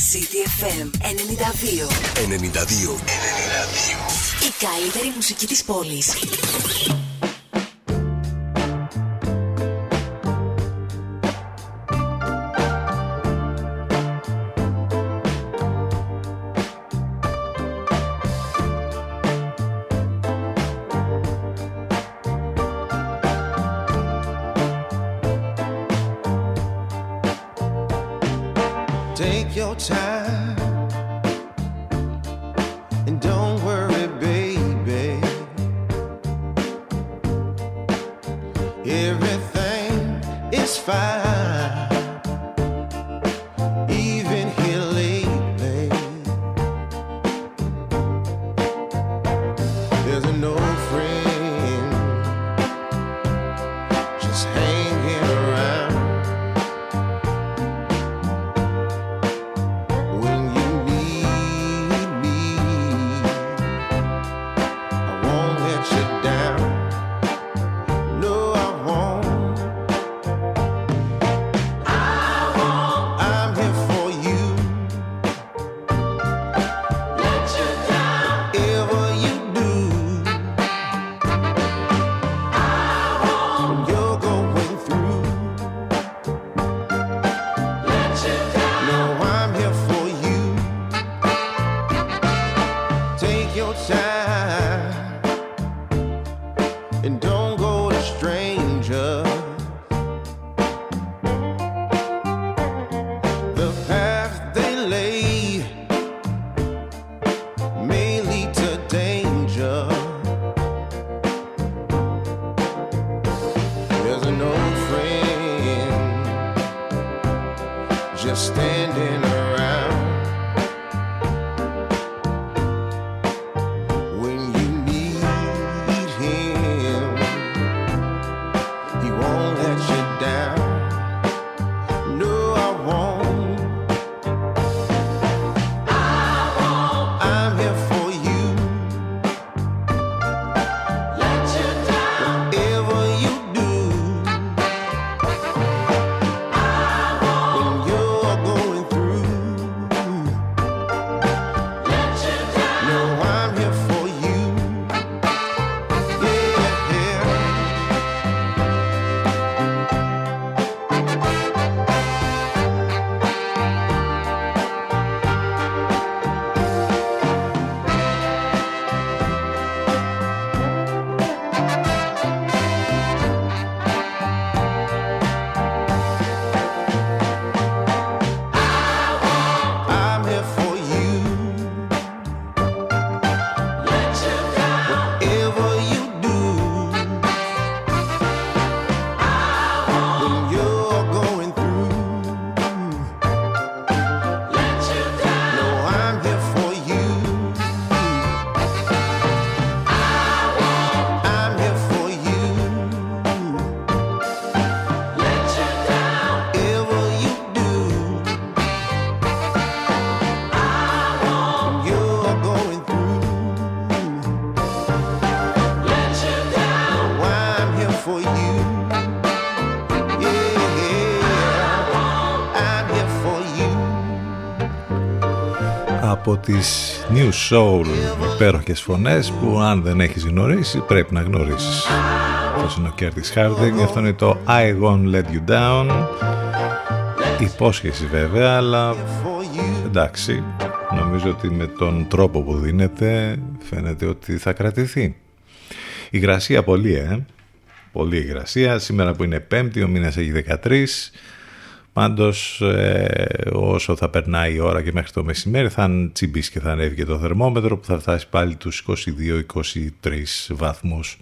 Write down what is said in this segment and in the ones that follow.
CTFM 92. 92. 92. Η καλύτερη μουσική της πόλης. Από τις New Soul υπέροχες φωνές που αν δεν έχεις γνωρίσει πρέπει να γνωρίσεις. Αυτός είναι ο Curtis Harding, αυτό είναι το I Won't Let You Down. Υπόσχεση βέβαια, αλλά εντάξει, νομίζω ότι με τον τρόπο που δίνεται φαίνεται ότι θα κρατηθεί. Υγρασία πολύ, ε. Πολύ υγρασία. Σήμερα που είναι πέμπτη, ο μήνας έχει 13. Πάντως ε, όσο θα περνάει η ώρα και μέχρι το μεσημέρι θα τσιμπήσει και θα ανέβει και το θερμόμετρο που θα φτάσει πάλι τους 22-23 βαθμούς.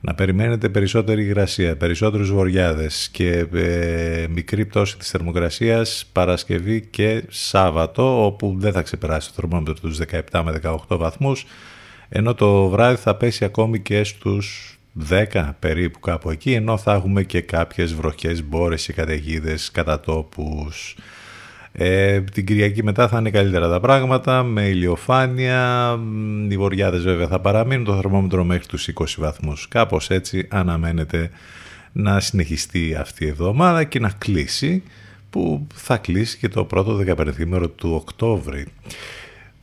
Να περιμένετε περισσότερη υγρασία, περισσότερους βοριάδες και ε, μικρή πτώση της θερμοκρασίας Παρασκευή και Σάββατο όπου δεν θα ξεπεράσει το θερμόμετρο τους 17 με 18 βαθμούς ενώ το βράδυ θα πέσει ακόμη και στους 10 περίπου κάπου εκεί, ενώ θα έχουμε και κάποιες βροχές, μπόρες και καταιγίδες κατά τόπους. Ε, την Κυριακή μετά θα είναι καλύτερα τα πράγματα, με ηλιοφάνεια, οι βοριάδες βέβαια θα παραμείνουν, το θερμόμετρο μέχρι τους 20 βαθμούς. Κάπως έτσι αναμένεται να συνεχιστεί αυτή η εβδομάδα και να κλείσει που θα κλείσει και το πρώτο δεκαπενθήμερο του Οκτώβρη.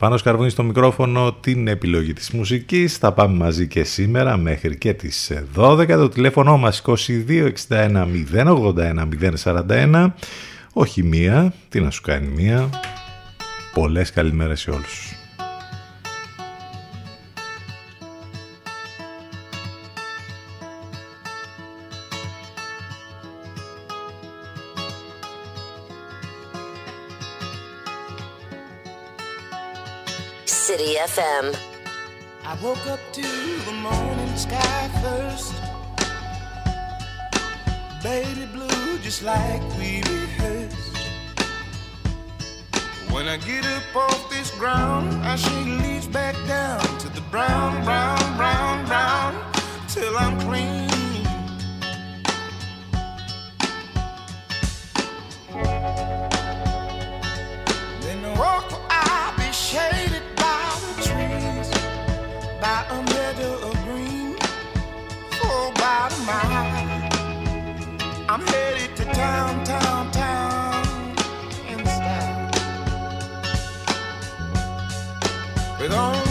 Πάνω σκαρβούνι στο μικρόφωνο την επιλογή της μουσικής. Θα πάμε μαζί και σήμερα μέχρι και τις 12. Το τηλέφωνο μας 2261 081 041. Όχι μία, τι να σου κάνει μία. Πολλές καλημέρες σε όλους. FM. I woke up to the morning sky first. Baby blue, just like we rehearsed. When I get up off this ground, I shake leaves back down to the brown, brown, brown, brown, till I'm clean. Then I walk, I'll be shaded by a meadow of green mile. I'm headed to town, town, town in style with all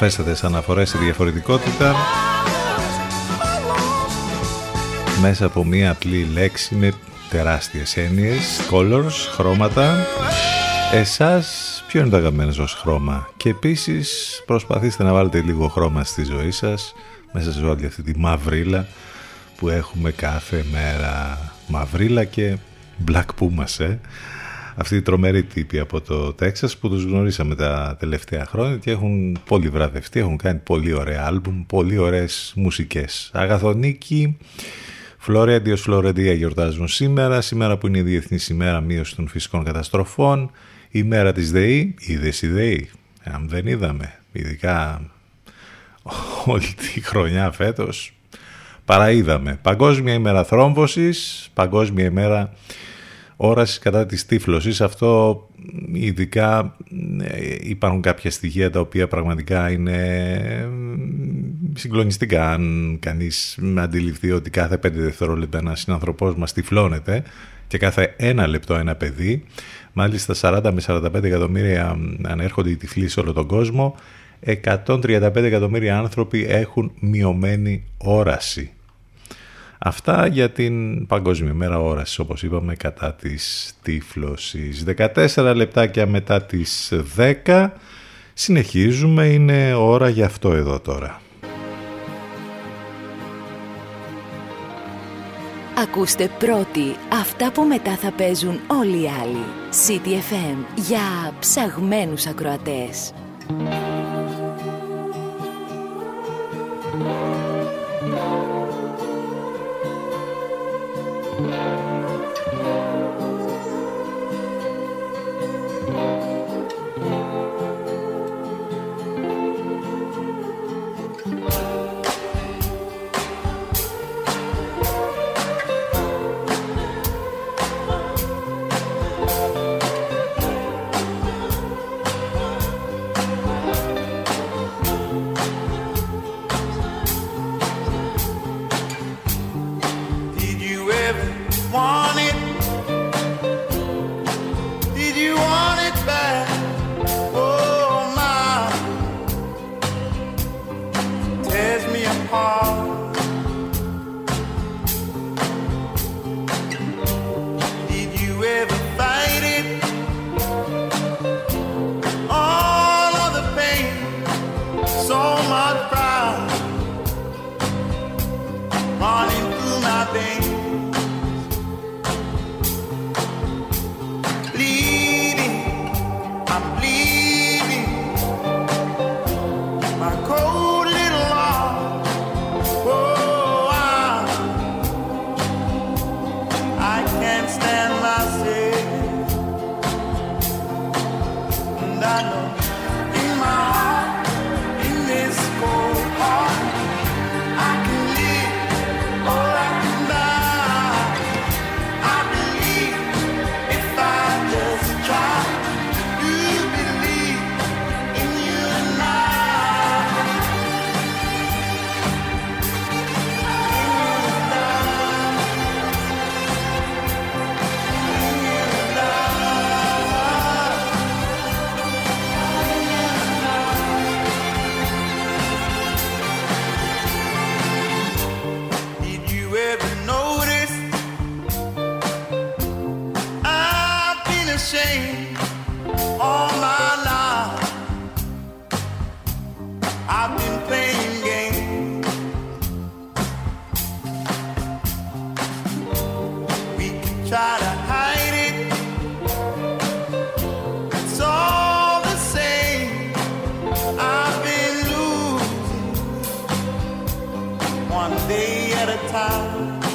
σαφέστατες αναφορές στη διαφορετικότητα μέσα από μία απλή λέξη με τεράστιες έννοιες, colors, χρώματα. Εσάς ποιο είναι το αγαπημένο σας χρώμα; Και επίσης προσπαθήστε να βάλετε λίγο χρώμα στη ζωή σας μέσα σε όλη αυτή τη μαυρίλα που έχουμε κάθε μέρα. Μαυρίλα και black pumas, ε αυτοί οι τρομεροί τύποι από το Τέξας που τους γνωρίσαμε τα τελευταία χρόνια και έχουν πολύ βραδευτεί, έχουν κάνει πολύ ωραία άλμπουμ, πολύ ωραίες μουσικές. Αγαθονίκη, Φλωρέντιος Φλωρεντία γιορτάζουν σήμερα, σήμερα που είναι η Διεθνής ημέρα μείωσης των φυσικών καταστροφών, η μέρα της ΔΕΗ, είδες η ΔΕΗ, αν δεν είδαμε, ειδικά όλη τη χρονιά φέτος, παραείδαμε. Παγκόσμια ημέρα θρόμβωσης, παγκόσμια ημέρα όρασης κατά της τύφλωσης. Αυτό ειδικά ε, υπάρχουν κάποια στοιχεία τα οποία πραγματικά είναι συγκλονιστικά αν κανείς αντιληφθεί ότι κάθε πέντε δευτερόλεπτα ένας συνανθρωπός μας τυφλώνεται και κάθε ένα λεπτό ένα παιδί. Μάλιστα 40 με 45 εκατομμύρια ανέρχονται οι τυφλοί σε όλο τον κόσμο. 135 εκατομμύρια άνθρωποι έχουν μειωμένη όραση. Αυτά για την Παγκόσμια Μέρα Όρασης, όπως είπαμε, κατά της τύφλωσης. 14 λεπτάκια μετά τις 10 συνεχίζουμε, είναι ώρα για αυτό εδώ τώρα. Ακούστε πρώτοι αυτά που μετά θα παίζουν όλοι οι άλλοι. CTFM για ψαγμένους ακροατές. one day at a time.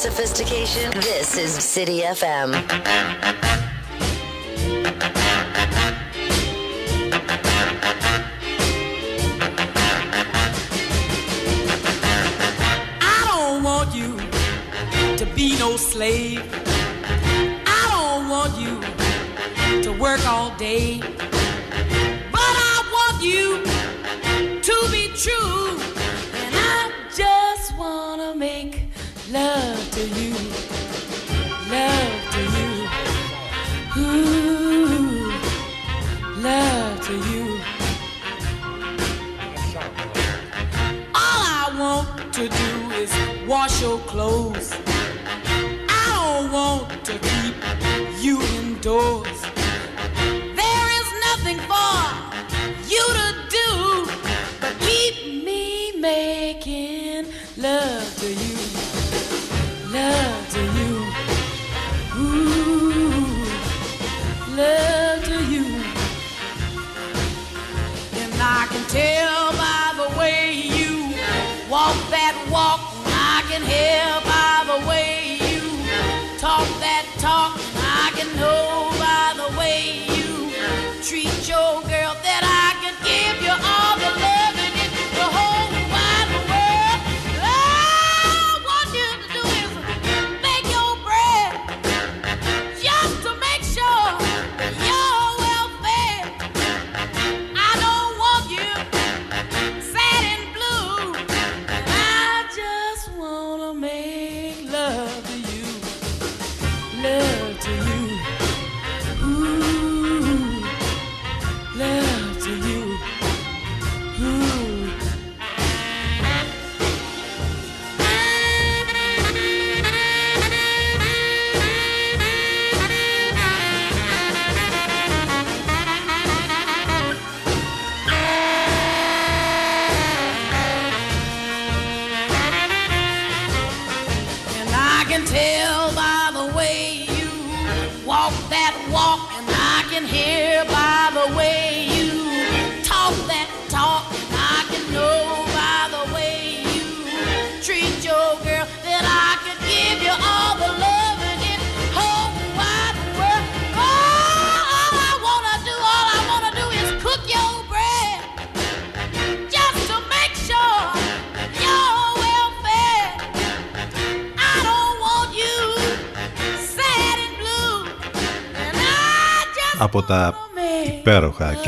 Sophistication. This is City FM. I don't want you to be no slave. I don't want you to work all day. But I want you to be true. And I just want to make love to you, love to you, ooh, love to you. All I want to do is wash your clothes.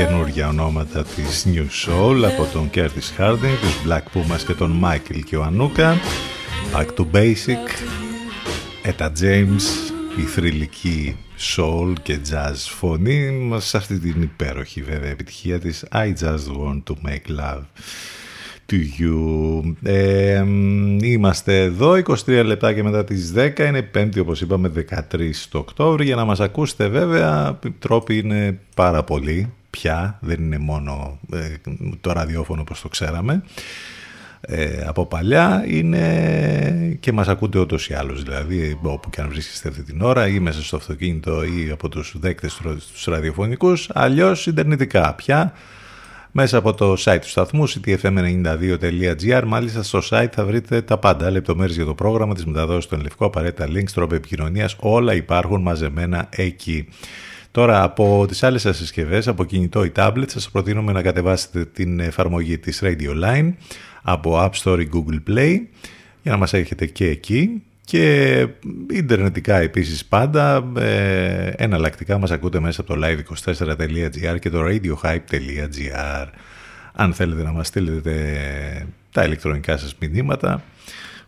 Καινούργια ονόματα της New Soul από τον Curtis Harding, τους Black Pumas και τον Michael Κιωανούκα Back to Basic Eta James η θρηλυκή soul και jazz φωνή μας σε αυτή την υπέροχη βέβαια επιτυχία της I just want to make love ε, είμαστε εδώ 23 λεπτά και μετά τις 10 είναι πέμπτη όπως είπαμε 13 το Οκτώβριο για να μας ακούσετε βέβαια οι τρόποι είναι πάρα πολλοί πια δεν είναι μόνο ε, το ραδιόφωνο όπως το ξέραμε ε, από παλιά είναι και μας ακούτε ούτως ή άλλως δηλαδή όπου και αν βρίσκεστε αυτή την ώρα ή μέσα στο αυτοκίνητο ή από τους δέκτες τους ραδιοφωνικούς αλλιώς ιντερνετικά πια μέσα από το site του σταθμού ctfm92.gr. Μάλιστα στο site θα βρείτε τα πάντα, λεπτομέρειες για το πρόγραμμα, τις μεταδόσεις του Ελευκό, απαραίτητα links, τρόπο επικοινωνίας, όλα υπάρχουν μαζεμένα εκεί. Τώρα από τις άλλες σας συσκευές, από κινητό ή tablet, σας προτείνουμε να κατεβάσετε την εφαρμογή της Radio Line από App Store ή Google Play για να μας έχετε και εκεί. Και ιντερνετικά επίσης πάντα ε, εναλλακτικά μας ακούτε μέσα από το live24.gr και το radiohype.gr αν θέλετε να μας στείλετε τα ηλεκτρονικά σας μηνύματα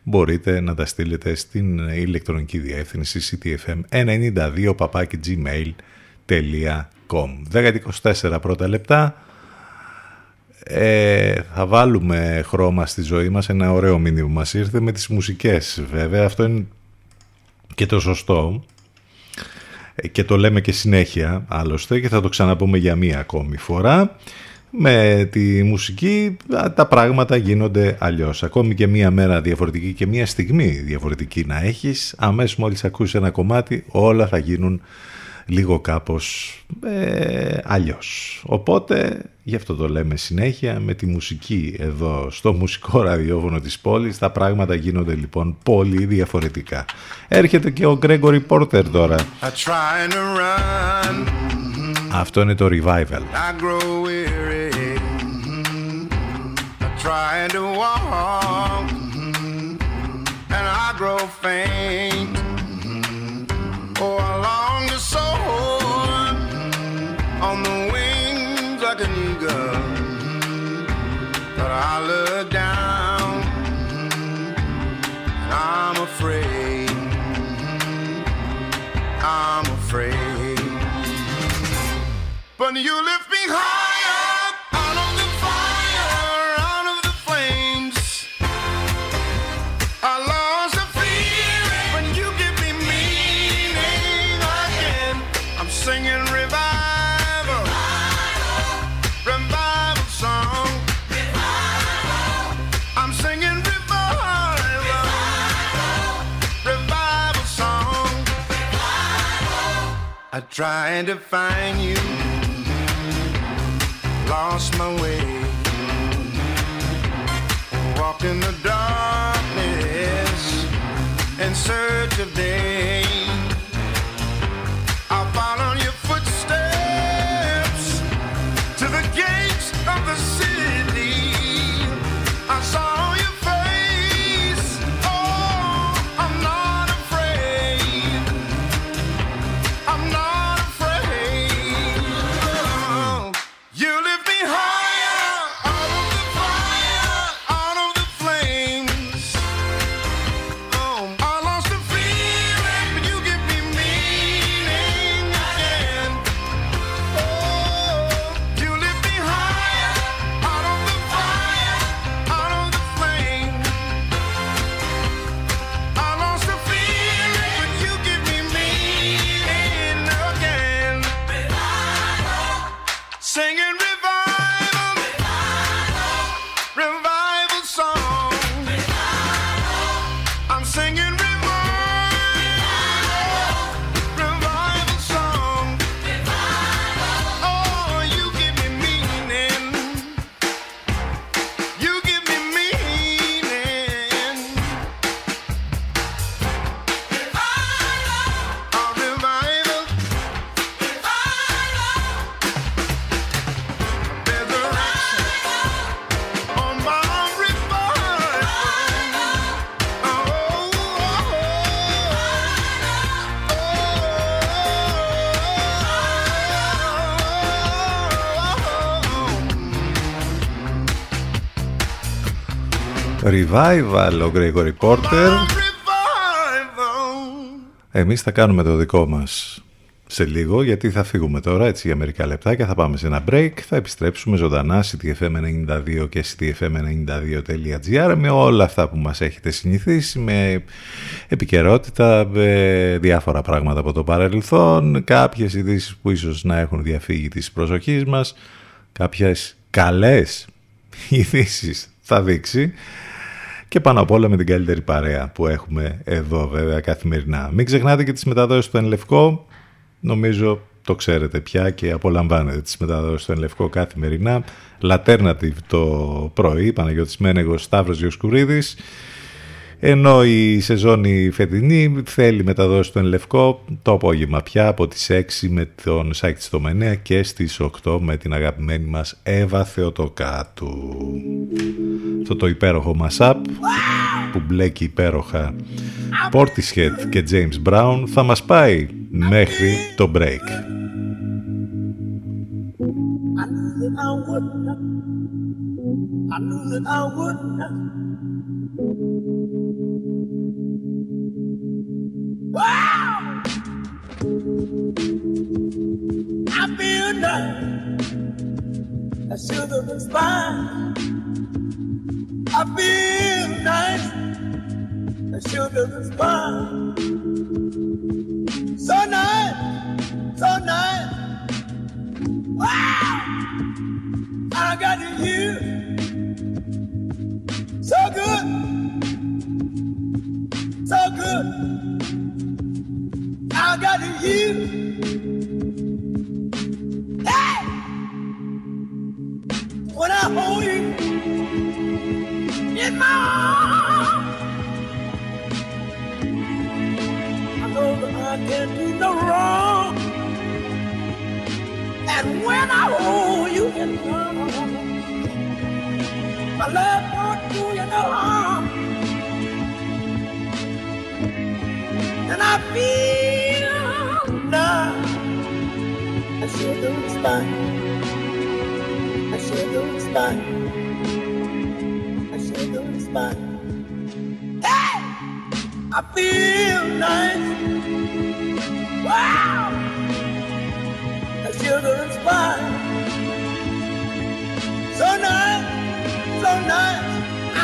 μπορείτε να τα στείλετε στην ηλεκτρονική διεύθυνση ctfm92 gmail.com 10-24 πρώτα λεπτά ε, θα βάλουμε χρώμα στη ζωή μας ένα ωραίο μήνυμα που μας ήρθε με τις μουσικές βέβαια αυτό είναι και το σωστό ε, και το λέμε και συνέχεια άλλωστε και θα το ξαναπούμε για μία ακόμη φορά με τη μουσική τα πράγματα γίνονται αλλιώς. Ακόμη και μία μέρα διαφορετική και μία στιγμή διαφορετική να έχεις, αμέσως μόλις ακούσεις ένα κομμάτι όλα θα γίνουν λίγο κάπως ε, αλλιώς. Οπότε γι' αυτό το λέμε συνέχεια με τη μουσική εδώ στο μουσικό ραδιόφωνο της πόλης τα πράγματα γίνονται λοιπόν πολύ διαφορετικά. Έρχεται και ο Gregory Porter τώρα. Αυτό είναι το revival. trying to walk, and I grow faint. Oh, I long to soar on the wings like an eagle, but I look down, and I'm afraid. I'm afraid, but you lift me high. I tried to find you, lost my way, walked in the darkness in search of day. Revival ο Gregory Porter Εμείς θα κάνουμε το δικό μας σε λίγο γιατί θα φύγουμε τώρα έτσι για μερικά λεπτά και θα πάμε σε ένα break θα επιστρέψουμε ζωντανά CTFM92 και CTFM92.gr με όλα αυτά που μας έχετε συνηθίσει με επικαιρότητα με διάφορα πράγματα από το παρελθόν κάποιες ειδήσεις που ίσως να έχουν διαφύγει της προσοχής μας κάποιες καλές ειδήσεις θα δείξει και πάνω απ' όλα με την καλύτερη παρέα που έχουμε εδώ βέβαια καθημερινά. Μην ξεχνάτε και τις μεταδόσεις του Ενλευκό, νομίζω το ξέρετε πια και απολαμβάνετε τις μεταδόσεις του Ενλευκό Ενώ η σεζόν φετινή θέλει μεταδόση στον Λευκό το απόγευμα πια από τις 6 με τον Σάκη στο Μενέα και στις 8 με την αγαπημένη μας Εύα Θεοτοκάτου. Αυτό το υπέροχο mashup που μπλέκει υπέροχα Portishead και James Brown θα μας πάει μέχρι το break. I knew that I would Wow! I feel nice. I feel nice. Fine. So nice, so nice. Wow! I got you. So good. So good. I got you. Hey! When I hold you in my arms, I know that I can't do no wrong. And when I hold you in my arms, my love won't do you no harm. And I feel now I sure do fine. I sure do fine. I sure do fine. Hey! I feel nice. Wow! I sure do fine. So nice so nice.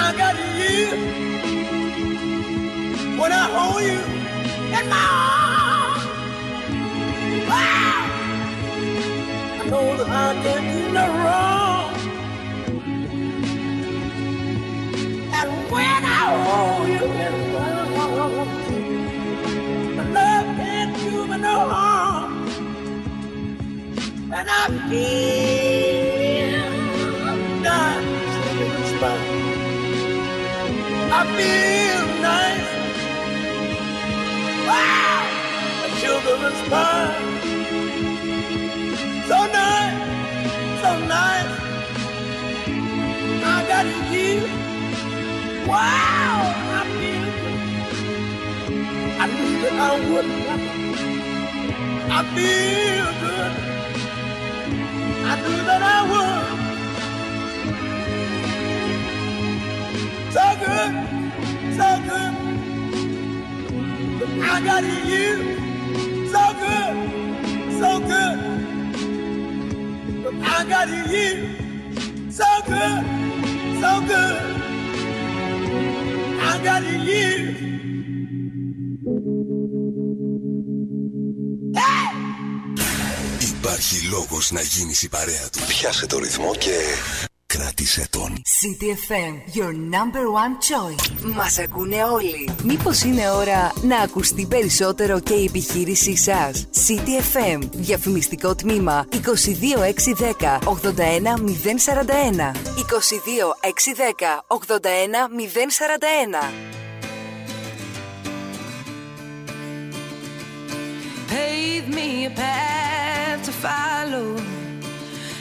I got you when I hold you I know that I no wrong. And when I hold you love can't do me no harm. And I feel nice. I feel So nice, so nice. I got you. Wow, I feel good. I knew that I would. I feel good. I knew that I would. so good, so good. I got you, so good, so good. I got you, so good, so good. I got you. Hey! Υπάρχει λόγος να γίνεις η παρέα του. Πιάσε το ρυθμό και Κράτησε τον. CTFM, your number one choice. Μας ακούνε όλοι. Μήπως είναι ώρα να ακουστεί περισσότερο και η επιχείρησή σας; CTFM, διαφημιστικό τμήμα 22610 81041. 22610 81041. Pave me a path to follow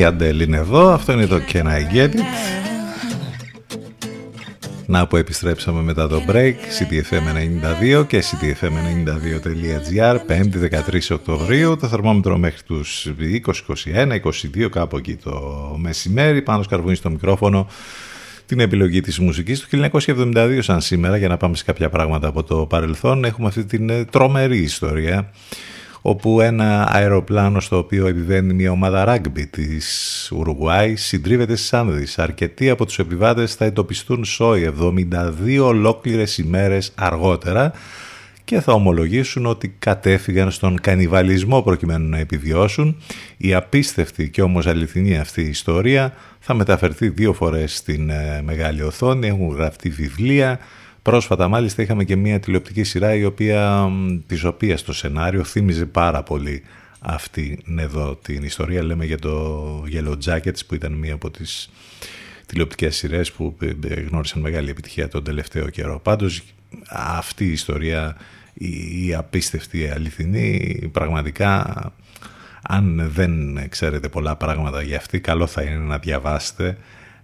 Η Αντέλ είναι εδώ, αυτό είναι το Can I Get It. Να που επιστρέψαμε μετά το break, CTFM92 και CTFM92.gr, 5η 13 Οκτωβρίου, το θερμόμετρο μέχρι τους 20, 21, 22 κάπου εκεί το μεσημέρι, πάνω σκαρβούνι στο μικρόφωνο την επιλογή της μουσικής του 1972 σαν σήμερα για να πάμε σε κάποια πράγματα από το παρελθόν. Έχουμε αυτή την ε, τρομερή ιστορία όπου ένα αεροπλάνο στο οποίο επιβαίνει μια ομάδα ράγκμπι της Ουρουγουάη συντρίβεται στις Άνδης. Αρκετοί από τους επιβάτες θα εντοπιστούν σόι 72 ολόκληρες ημέρες αργότερα και θα ομολογήσουν ότι κατέφυγαν στον κανιβαλισμό προκειμένου να επιβιώσουν. Η απίστευτη και όμως αληθινή αυτή η ιστορία θα μεταφερθεί δύο φορές στην ε, μεγάλη οθόνη, έχουν γραφτεί βιβλία, Πρόσφατα μάλιστα είχαμε και μια τηλεοπτική σειρά η οποία, της οποίας το σενάριο θύμιζε πάρα πολύ αυτή εδώ την ιστορία. Λέμε για το Yellow Jackets που ήταν μία από τις τηλεοπτικές σειρές που γνώρισαν μεγάλη επιτυχία τον τελευταίο καιρό. Πάντως αυτή η ιστορία, η, η απίστευτη αληθινή, πραγματικά αν δεν ξέρετε πολλά πράγματα για αυτή, καλό θα είναι να διαβάσετε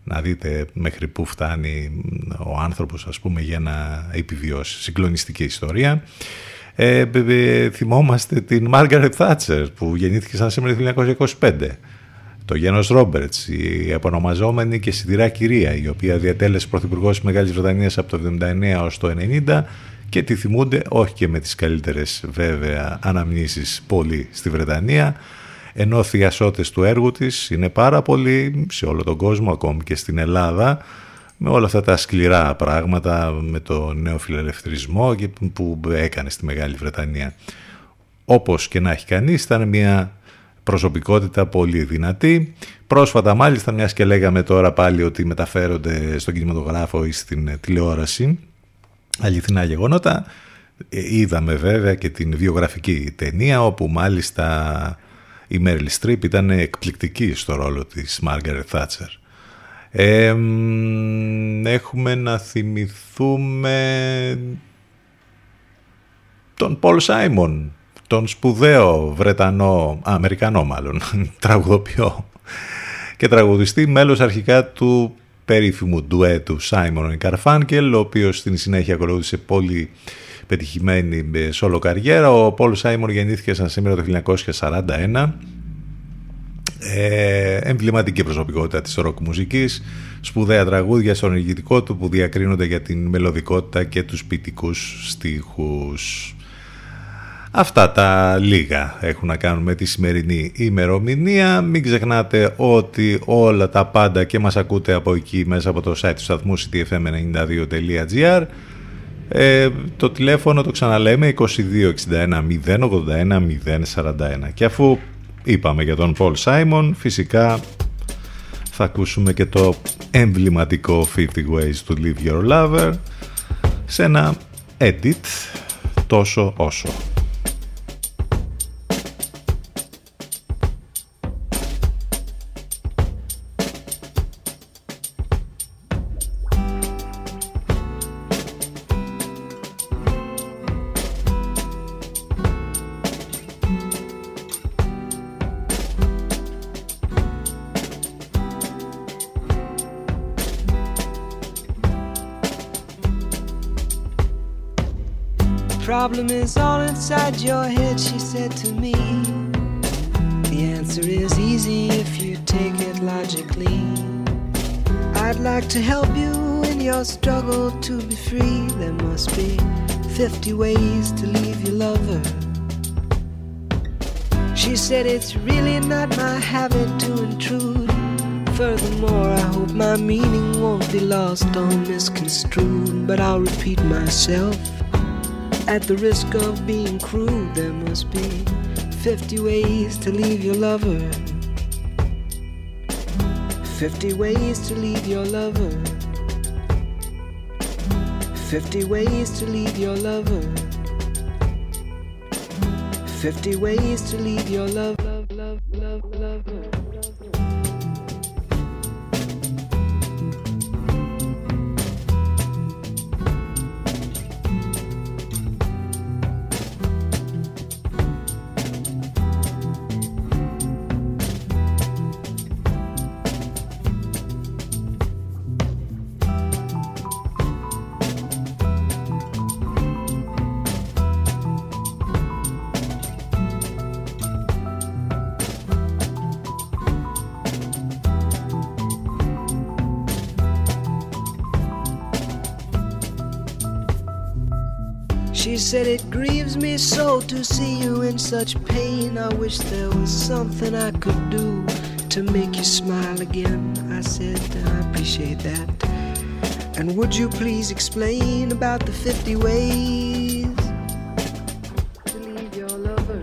να δείτε μέχρι πού φτάνει ο άνθρωπος ας πούμε για να επιβιώσει. Συγκλονιστική ιστορία. Ε, θυμόμαστε την Μάργαρετ Θάτσερ που γεννήθηκε σαν σήμερα το 1925. Το Γένος Ρόμπερτς, η επωνομαζόμενη και σιδηρά κυρία, η οποία διατέλεσε πρωθυπουργός της Μεγάλης Βρετανίας από το 1979 έως το 1990 και τη θυμούνται όχι και με τις καλύτερες βέβαια αναμνήσεις πολύ στη Βρετανία ενώ θειασότες του έργου της είναι πάρα πολύ σε όλο τον κόσμο, ακόμη και στην Ελλάδα, με όλα αυτά τα σκληρά πράγματα, με το νέο φιλελευθερισμό που έκανε στη Μεγάλη Βρετανία. Όπως και να έχει κανείς, ήταν μια προσωπικότητα πολύ δυνατή. Πρόσφατα μάλιστα, μιας και λέγαμε τώρα πάλι ότι μεταφέρονται στον κινηματογράφο ή στην τηλεόραση αληθινά γεγονότα, ε, είδαμε βέβαια και την βιογραφική ταινία όπου μάλιστα η Μέρλι Στριπ ήταν εκπληκτική στο ρόλο της Μάργαρετ Θάτσερ. έχουμε να θυμηθούμε τον Πολ Σάιμον, τον σπουδαίο Βρετανό, Αμερικανό μάλλον, τραγουδοποιό και τραγουδιστή, μέλος αρχικά του περίφημου ντουέτου Σάιμον Καρφάνκελ, ο οποίος στην συνέχεια ακολούθησε πολύ πετυχημένη σόλο καριέρα. Ο Πολ Σάιμον γεννήθηκε σαν σήμερα το 1941. Ε, εμβληματική προσωπικότητα της ροκ μουσικής, σπουδαία τραγούδια στον ενεργητικό του που διακρίνονται για την μελωδικότητα και τους ποιητικούς στίχους. Αυτά τα λίγα έχουν να κάνουν με τη σημερινή ημερομηνία. Μην ξεχνάτε ότι όλα τα πάντα και μας ακούτε από εκεί μέσα από το site του σταθμού ctfm92.gr ε, το τηλέφωνο το ξαναλέμε 2261 081 041 και αφού είπαμε για τον Paul Simon φυσικά θα ακούσουμε και το εμβληματικό 50 Ways to Live Your Lover σε ένα edit τόσο όσο. 50 ways to leave your lover. She said it's really not my habit to intrude. Furthermore, I hope my meaning won't be lost or misconstrued, but I'll repeat myself. At the risk of being crude, there must be 50 ways to leave your lover. 50 ways to leave your lover. 50 ways to leave your lover. 50 ways to leave your lover. To see you in such pain. I wish there was something I could do to make you smile again. I said, I appreciate that. And would you please explain about the 50 ways to leave your lover?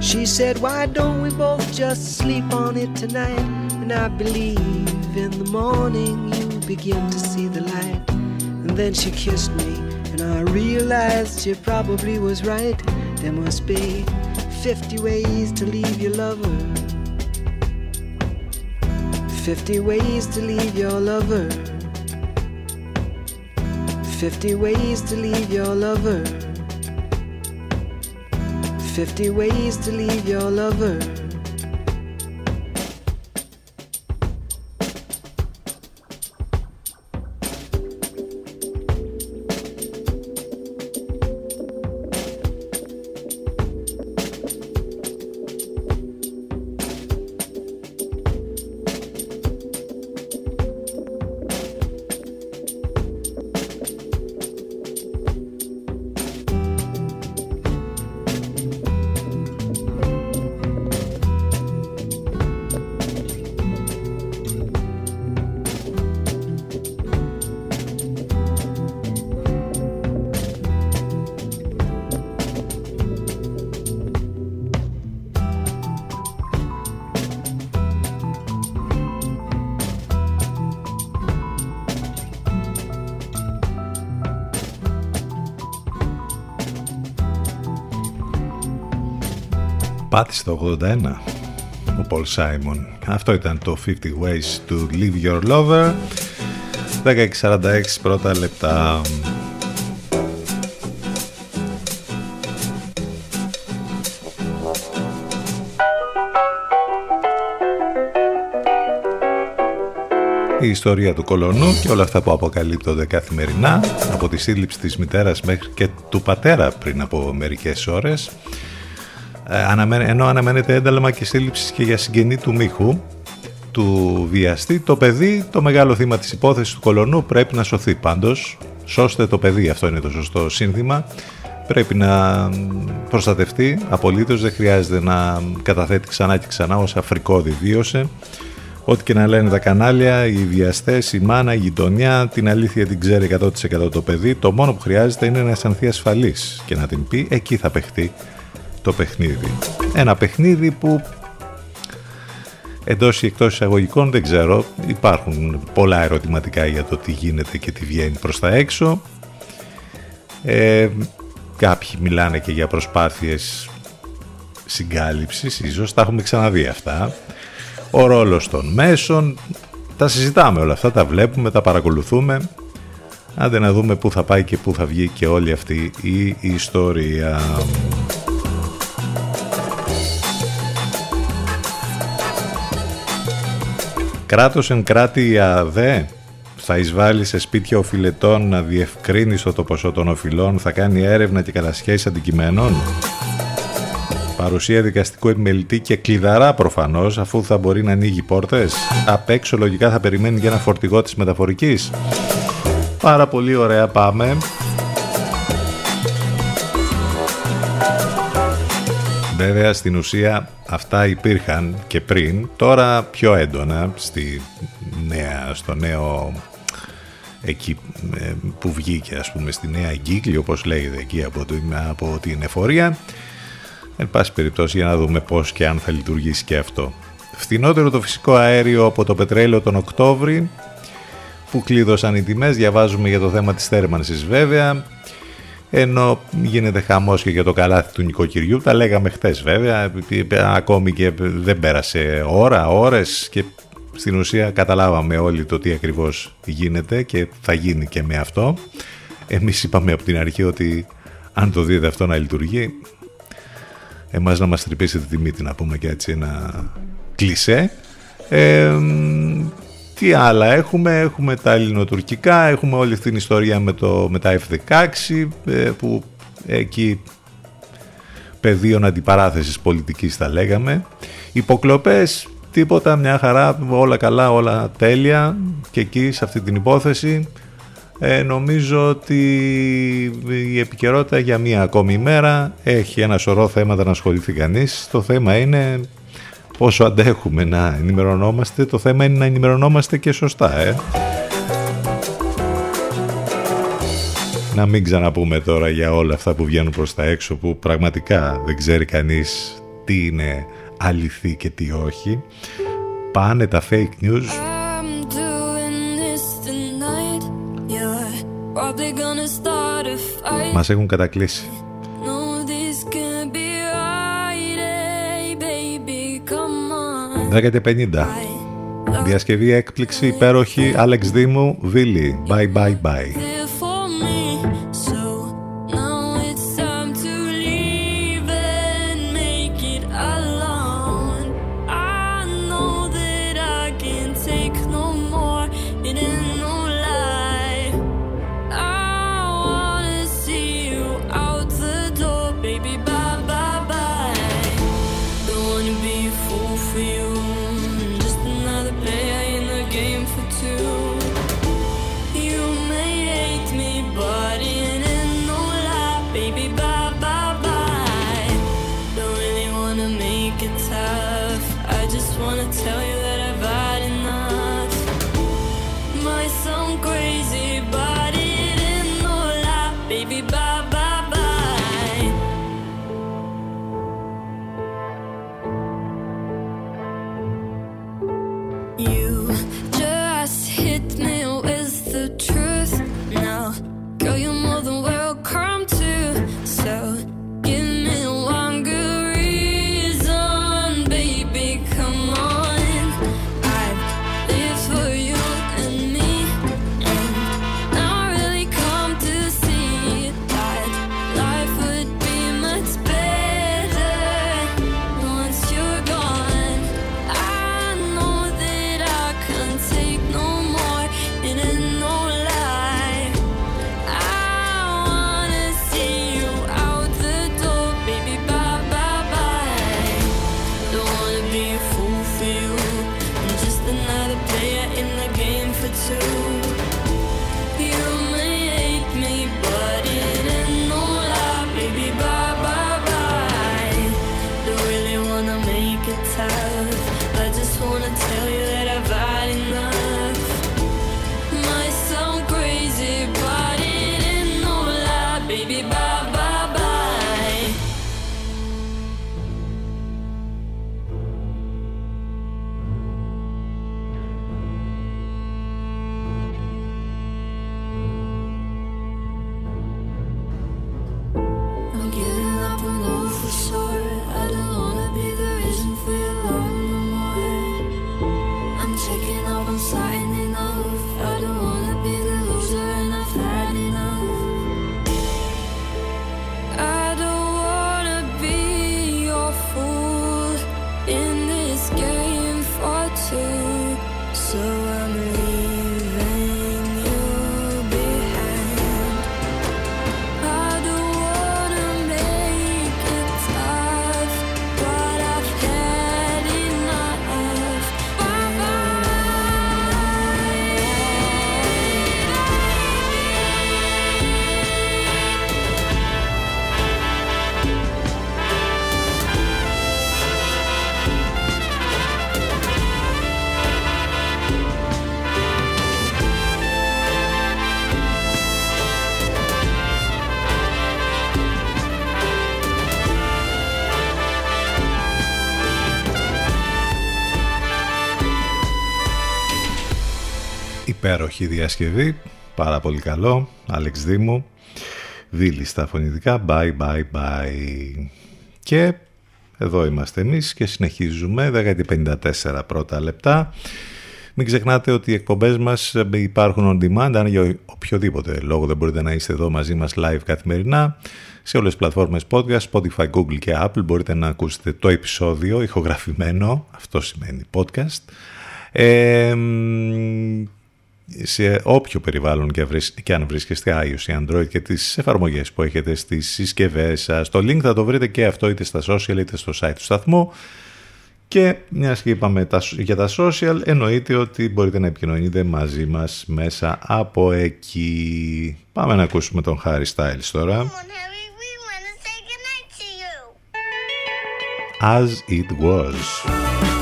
She said, Why don't we both just sleep on it tonight? And I believe in the morning you begin to see the light. And then she kissed me and I realized she probably was right. There must be 50 ways to leave your lover. 50 ways to leave your lover. 50 ways to leave your lover. 50 ways to leave your lover. Πάτησε το 81 ο Πολ Σάιμον. Αυτό ήταν το 50 Ways to Leave Your Lover. 10.46 πρώτα λεπτά. Η ιστορία του κολονού και όλα αυτά που αποκαλύπτονται καθημερινά από τη σύλληψη της μητέρας μέχρι και του πατέρα πριν από μερικές ώρες ε, ενώ αναμένεται ένταλμα και σύλληψης και για συγγενή του Μίχου του βιαστή, το παιδί, το μεγάλο θύμα της υπόθεσης του κολονού πρέπει να σωθεί. Πάντως, σώστε το παιδί, αυτό είναι το σωστό σύνθημα. πρέπει να προστατευτεί απολύτως δεν χρειάζεται να καταθέτει ξανά και ξανά ως αφρικόδη βίωσε Ό,τι και να λένε τα κανάλια, οι βιαστές, η μάνα, η γειτονιά, την αλήθεια την ξέρει 100% το παιδί. Το μόνο που χρειάζεται είναι να αισθανθεί ασφαλής και να την πει εκεί θα παιχτεί το παιχνίδι. Ένα παιχνίδι που εντός ή εκτός εισαγωγικών δεν ξέρω. Υπάρχουν πολλά ερωτηματικά για το τι γίνεται και τι βγαίνει προς τα έξω. Ε, κάποιοι μιλάνε και για προσπάθειες συγκάλυψης, ίσως τα έχουμε ξαναδεί αυτά ο ρόλος των μέσων. Τα συζητάμε όλα αυτά, τα βλέπουμε, τα παρακολουθούμε. Άντε να δούμε πού θα πάει και πού θα βγει και όλη αυτή η ιστορία. Κράτος εν κράτη ΑΔΕ θα εισβάλλει σε σπίτια οφειλετών να διευκρίνει στο το ποσό των οφειλών, θα κάνει έρευνα και κατασχέσεις αντικειμένων. Παρουσία δικαστικού επιμελητή και κλειδαρά προφανώς, αφού θα μπορεί να ανοίγει πόρτες. Απ' έξω λογικά θα περιμένει για ένα φορτηγό της μεταφορικής. Πάρα πολύ ωραία πάμε. Βέβαια στην ουσία αυτά υπήρχαν και πριν, τώρα πιο έντονα στη νέα, στο νέο εκεί ε, που βγήκε ας πούμε στη νέα εγκύκλη όπως λέγεται εκεί από την, από την εφορία. Εν πάση περιπτώσει για να δούμε πώς και αν θα λειτουργήσει και αυτό. Φθηνότερο το φυσικό αέριο από το πετρέλαιο τον Οκτώβρη που κλείδωσαν οι τιμές, διαβάζουμε για το θέμα της θέρμανσης βέβαια ενώ γίνεται χαμός και για το καλάθι του νοικοκυριού τα λέγαμε χτες βέβαια ακόμη και δεν πέρασε ώρα, ώρες και στην ουσία καταλάβαμε όλοι το τι ακριβώς γίνεται και θα γίνει και με αυτό εμείς είπαμε από την αρχή ότι αν το δείτε αυτό να λειτουργεί εμάς να μας τρυπήσει τη τιμή, να πούμε και έτσι ένα κλισέ. Ε, τι άλλα έχουμε, έχουμε τα ελληνοτουρκικά, έχουμε όλη αυτή την ιστορία με, το, με τα F-16 ε, που εκεί πεδίων αντιπαράθεσης πολιτικής θα λέγαμε. Υποκλοπές, τίποτα, μια χαρά, όλα καλά, όλα τέλεια και εκεί σε αυτή την υπόθεση ε, νομίζω ότι η επικαιρότητα για μία ακόμη ημέρα έχει ένα σωρό θέματα να ασχοληθεί κανείς. Το θέμα είναι πόσο αντέχουμε να ενημερωνόμαστε. Το θέμα είναι να ενημερωνόμαστε και σωστά, ε. Να μην ξαναπούμε τώρα για όλα αυτά που βγαίνουν προς τα έξω που πραγματικά δεν ξέρει κανείς τι είναι αληθή και τι όχι. Πάνε τα fake news Μας έχουν κατακλείσει. Δέκατη 50. Διασκευή έκπληξη υπέροχη Άλεξ Δήμου Βίλι. Bye bye bye. Υπέροχη διασκευή. Πάρα πολύ καλό. Άλεξ Δήμου. Βίλη στα φωνητικά. Bye, bye, bye. Και εδώ είμαστε εμείς και συνεχίζουμε. 10.54 πρώτα λεπτά. Μην ξεχνάτε ότι οι εκπομπές μας υπάρχουν on demand. Αν για οποιοδήποτε λόγο δεν μπορείτε να είστε εδώ μαζί μας live καθημερινά, σε όλες τις πλατφόρμες podcast, Spotify, Google και Apple μπορείτε να ακούσετε το επεισόδιο ηχογραφημένο, αυτό σημαίνει podcast, ε, σε όποιο περιβάλλον και αν βρίσκεστε iOS ή Android και τις εφαρμογές που έχετε στις συσκευές σας. Το link θα το βρείτε και αυτό είτε στα social είτε στο site του σταθμού. Και μιας και είπαμε για τα social, εννοείται ότι μπορείτε να επικοινωνείτε μαζί μας μέσα από εκεί. Πάμε να ακούσουμε τον Harry Styles τώρα. As it was.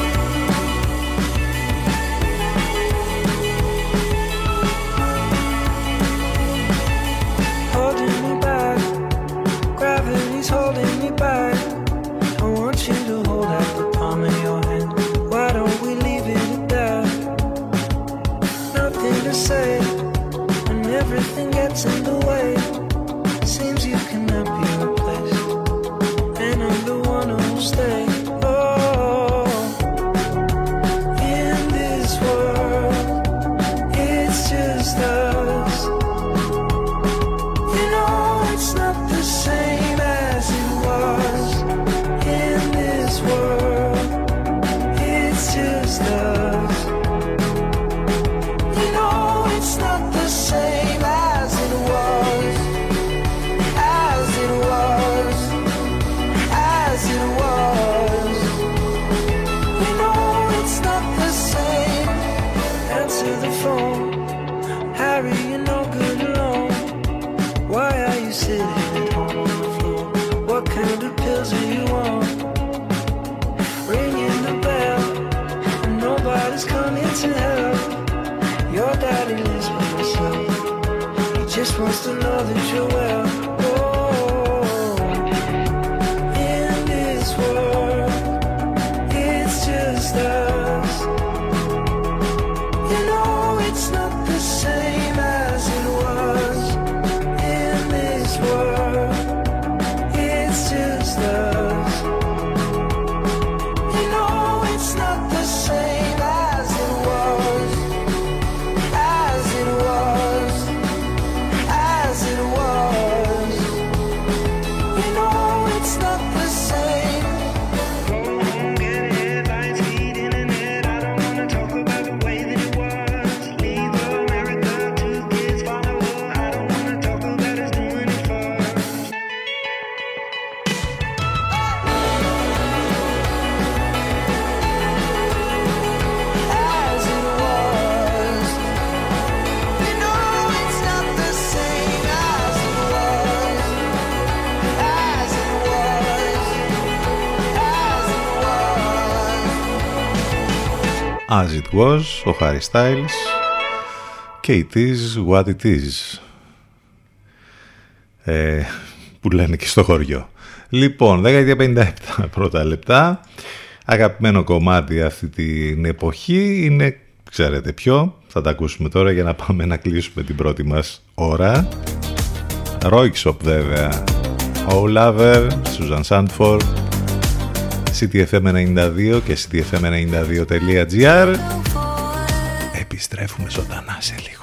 just to know that you're well. As It Was, ο Harry Styles και It Is What It Is ε, που λένε και στο χωριό. Λοιπόν, 10.57 πρώτα λεπτά αγαπημένο κομμάτι αυτή την εποχή είναι, ξέρετε ποιο, θα τα ακούσουμε τώρα για να πάμε να κλείσουμε την πρώτη μας ώρα. Royksop βέβαια, Oh Lover, Susan Sandford, ctfm92 και ctfm92.gr Επιστρέφουμε ζωντανά σε λίγο.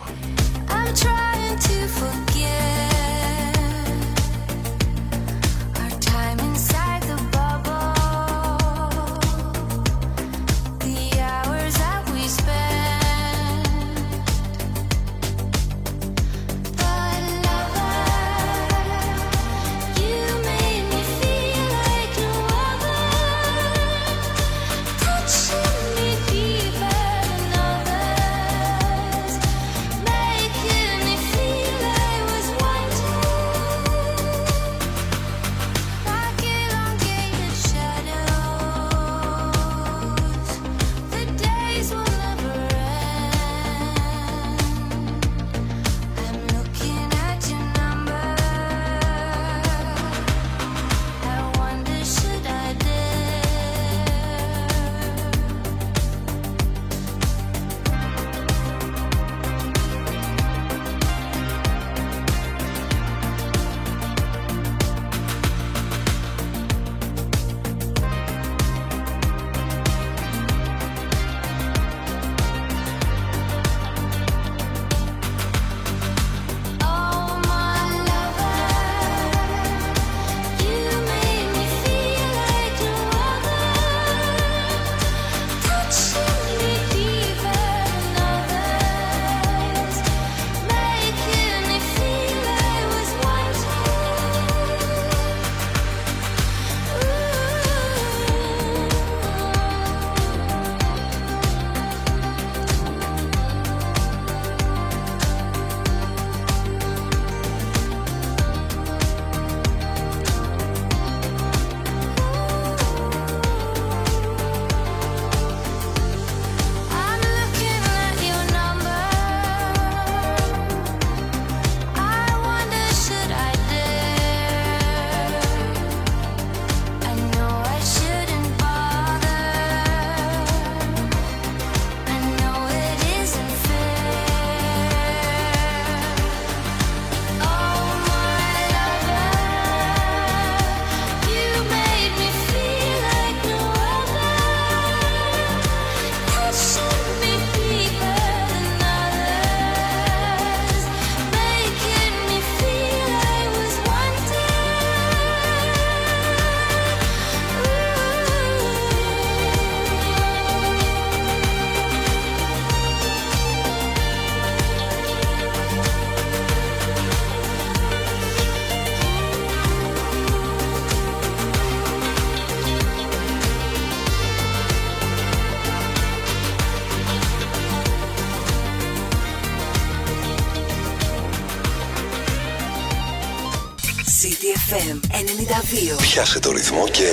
Πιάσε το ρυθμό και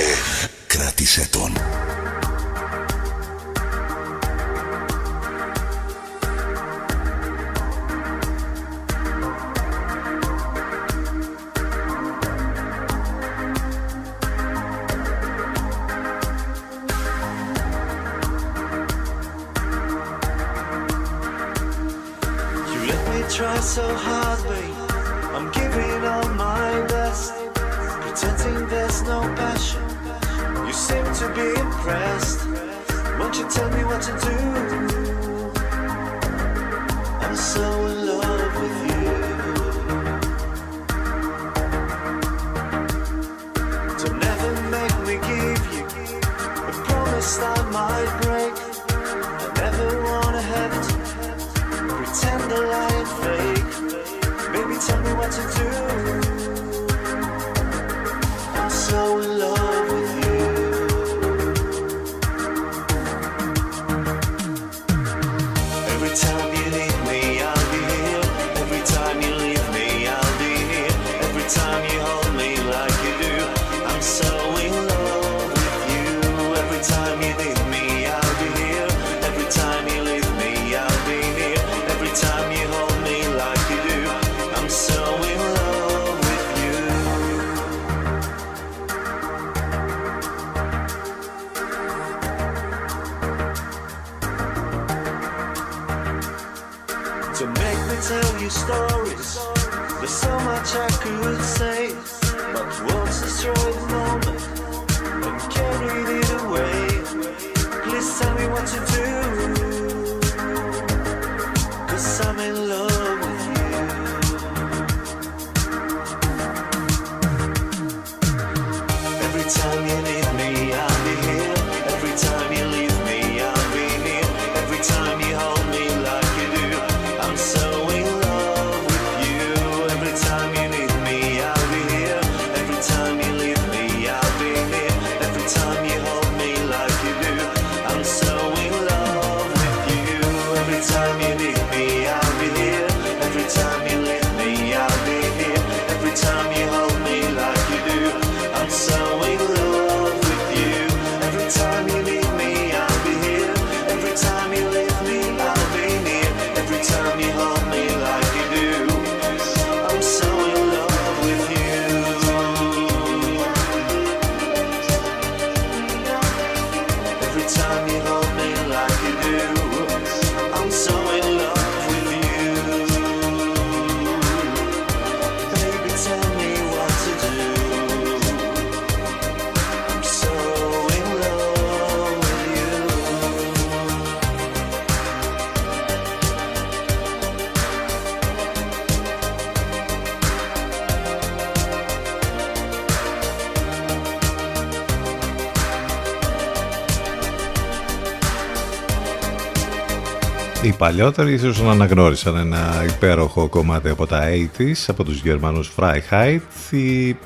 παλιότεροι ίσως να αναγνώρισαν ένα υπέροχο κομμάτι από τα 80's από τους Γερμανούς Freiheit. Η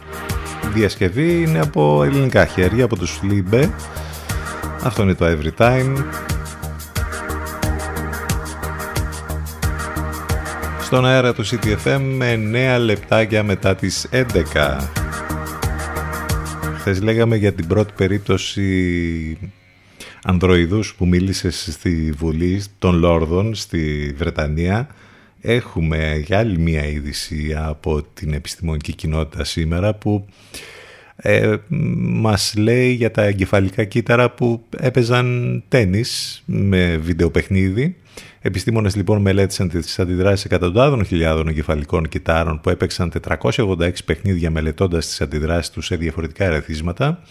διασκευή είναι από ελληνικά χέρια από τους Liebe. Αυτό είναι το Every Time. Στον αέρα του CTFM με 9 λεπτάκια μετά τις 11 Χθες λέγαμε για την πρώτη περίπτωση ανδροειδούς που μίλησες στη Βουλή των Λόρδων στη Βρετανία έχουμε για άλλη μία είδηση από την επιστημονική κοινότητα σήμερα που ε, μας λέει για τα εγκεφαλικά κύτταρα που έπαιζαν τένις με βιντεοπαιχνίδι. Επιστήμονες λοιπόν μελέτησαν τις αντιδράσεις εκατοντάδων χιλιάδων εγκεφαλικών κυτάρων που έπαιξαν 486 παιχνίδια μελετώντας τις αντιδράσεις τους σε διαφορετικά ερεθίσματα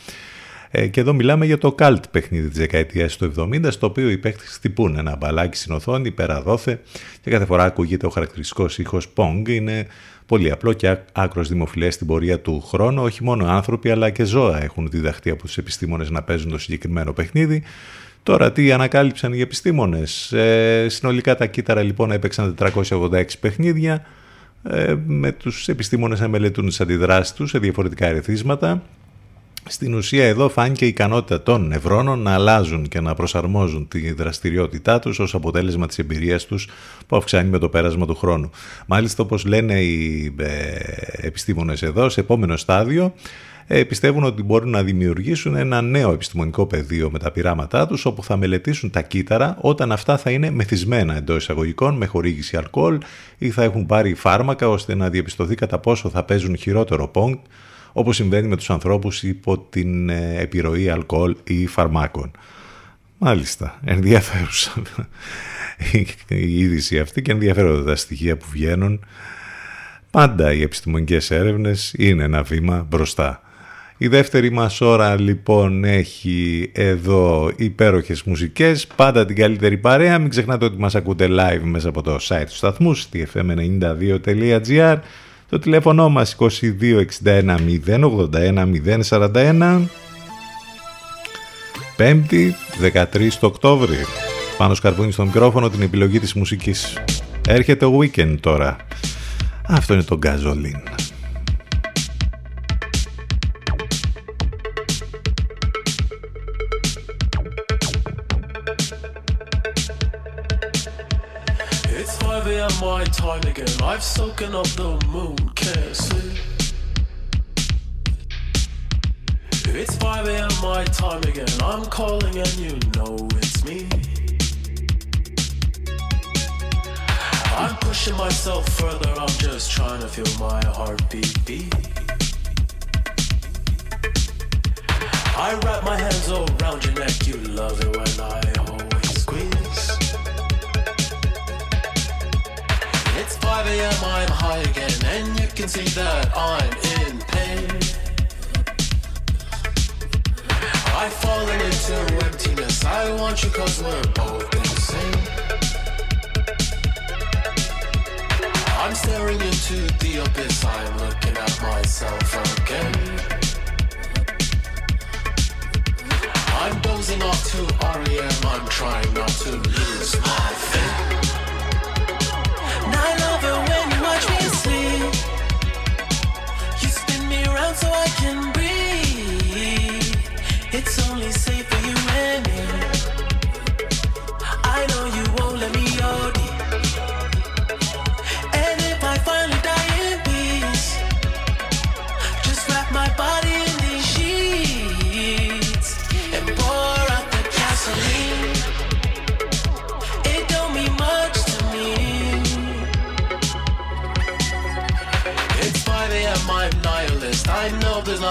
ε, και εδώ μιλάμε για το cult παιχνίδι της δεκαετίας του 70, στο οποίο οι παίκτες χτυπούν ένα μπαλάκι στην οθόνη, περαδόθε και κάθε φορά ακούγεται ο χαρακτηριστικός ήχος Pong. Είναι πολύ απλό και άκρος δημοφιλές στην πορεία του χρόνου. Όχι μόνο άνθρωποι αλλά και ζώα έχουν διδαχτεί από τους επιστήμονες να παίζουν το συγκεκριμένο παιχνίδι. Τώρα τι ανακάλυψαν οι επιστήμονες; Ε, συνολικά τα κύτταρα λοιπόν έπαιξαν 486 παιχνίδια ε, με τους επιστήμονες να μελετούν τις αντιδράσεις τους σε διαφορετικά ερεθίσματα Στην ουσία εδώ φάνηκε η ικανότητα των νευρώνων να αλλάζουν και να προσαρμόζουν τη δραστηριότητά τους ως αποτέλεσμα της εμπειρίας τους που αυξάνει με το πέρασμα του χρόνου. Μάλιστα όπως λένε οι ε, επιστήμονες εδώ, σε επόμενο στάδιο ε, πιστεύουν ότι μπορούν να δημιουργήσουν ένα νέο επιστημονικό πεδίο με τα πειράματά τους όπου θα μελετήσουν τα κύτταρα όταν αυτά θα είναι μεθυσμένα εντός εισαγωγικών με χορήγηση αλκοόλ ή θα έχουν πάρει φάρμακα ώστε να διαπιστωθεί κατά πόσο θα παίζουν χειρότερο πόγκ όπως συμβαίνει με τους ανθρώπους υπό την ε, επιρροή αλκοόλ ή φαρμάκων. Μάλιστα, ενδιαφέρουσα η είδηση αυτή και ενδιαφέροντα τα στοιχεία που βγαίνουν. Πάντα οι επιστημονικές έρευνες είναι ένα βήμα μπροστά. Η δεύτερη μας ώρα λοιπόν έχει εδώ υπέροχες μουσικές, πάντα την καλύτερη παρέα. Μην ξεχνάτε ότι μας ακούτε live μέσα από το site του σταθμού, στη fm92.gr το τηλέφωνο μας 2261 081 041 Πέμπτη 13 το Οκτώβρη. Πάνω σκαρπούνι στο μικρόφωνο την επιλογή της μουσικής. Έρχεται ο weekend τώρα. Αυτό είναι το Gasoline. My time again. I've soaken up the moon, can't see. It's 5 a.m. my time again. I'm calling and you know it's me. I'm pushing myself further, I'm just trying to feel my heartbeat beat. I wrap my hands around your neck, you love it when I always 5 a.m., I'm high again, and you can see that I'm in pain. I've fallen into emptiness, I want you cause we're both insane. I'm staring into the abyss, I'm looking at myself again. I'm dozing off to REM, I'm trying not to lose my faith. It's only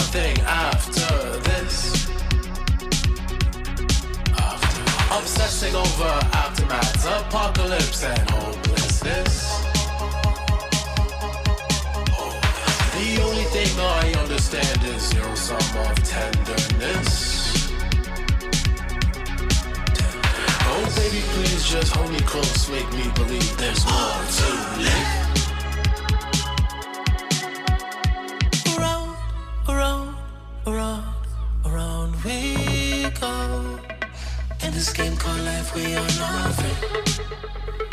nothing after this. After. Obsessing over aftermaths, apocalypse, and hopelessness. The only thing I understand is your sum of tenderness. Oh, baby, please just hold me close, make me believe there's more to live. Life, we are nothing.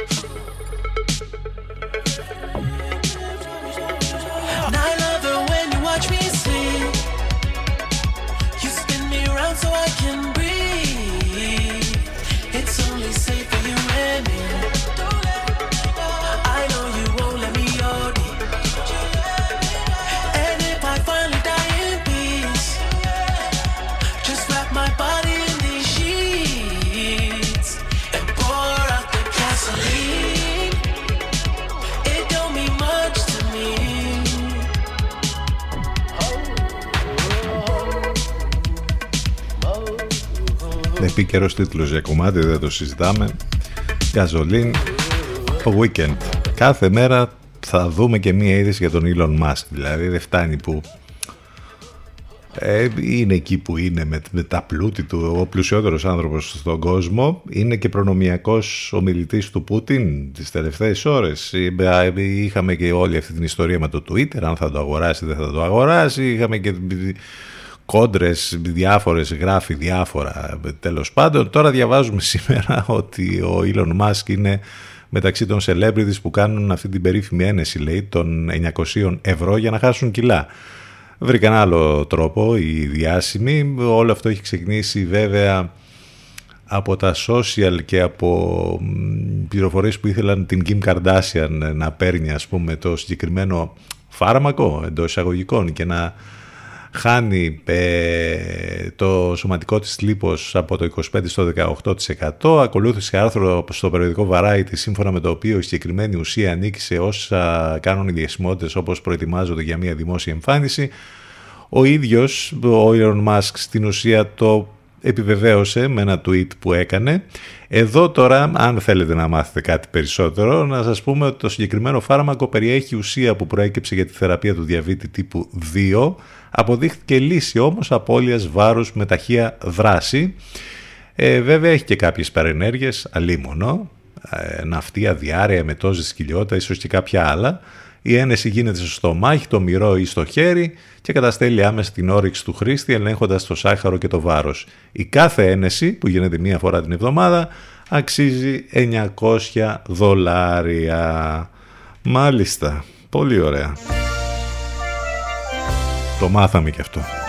Επίκαιρος τίτλος για κομμάτι, δεν το συζητάμε. Gasoline, το weekend. Κάθε μέρα θα δούμε και μία είδηση για τον Elon Musk. Δηλαδή δεν φτάνει που ε, είναι εκεί που είναι με, με τα πλούτη του, ο πλουσιότερος άνθρωπος στον κόσμο. Είναι και προνομιακός ομιλητής του Πούτιν τις τελευταίες ώρες. Ε, Είχαμε και όλη αυτή την ιστορία με το Twitter, αν θα το αγοράσει δεν θα το αγοράσει. Είχαμε και κόντρες διάφορες, γράφει διάφορα τέλος πάντων. Τώρα διαβάζουμε σήμερα ότι ο Elon Musk είναι μεταξύ των celebrities που κάνουν αυτή την περίφημη ένεση λέει των 900 ευρώ για να χάσουν κιλά. βρήκε ένα άλλο τρόπο οι διάσημοι. Όλο αυτό έχει ξεκινήσει βέβαια από τα social και από πληροφορίες που ήθελαν την Kim Kardashian να παίρνει ας πούμε το συγκεκριμένο φάρμακο εντός εισαγωγικών και να χάνει ε, το σωματικό της λίπος από το 25% στο 18%. Ακολούθησε άρθρο στο περιοδικό Variety σύμφωνα με το οποίο η συγκεκριμένη ουσία ανήκει σε όσα κάνουν οι διασημότητες όπως προετοιμάζονται για μια δημόσια εμφάνιση. Ο ίδιος, ο Elon Musk, στην ουσία το επιβεβαίωσε με ένα tweet που έκανε. Εδώ τώρα, αν θέλετε να μάθετε κάτι περισσότερο, να σας πούμε ότι το συγκεκριμένο φάρμακο περιέχει ουσία που προέκυψε για τη θεραπεία του διαβήτη τύπου 2, αποδείχθηκε λύση όμως απώλειας βάρους με ταχεία δράση. Ε, βέβαια έχει και κάποιες παρενέργειες, αλίμονο, ε, ναυτία, διάρρεια, μετόζη, σκυλιότητα, ίσως και κάποια άλλα. Η ένεση γίνεται στο στομάχι, το μυρό ή στο χέρι και καταστέλει άμεσα την όρεξη του χρήστη ελέγχοντας το σάχαρο και το βάρος. Η κάθε ένεση που γίνεται μία φορά την εβδομάδα αξίζει 900 δολάρια. Μάλιστα, πολύ ωραία. Το μάθαμε και αυτό.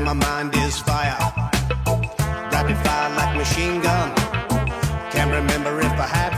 Mind is fire. Rapid fire like machine gun. Can't remember if I had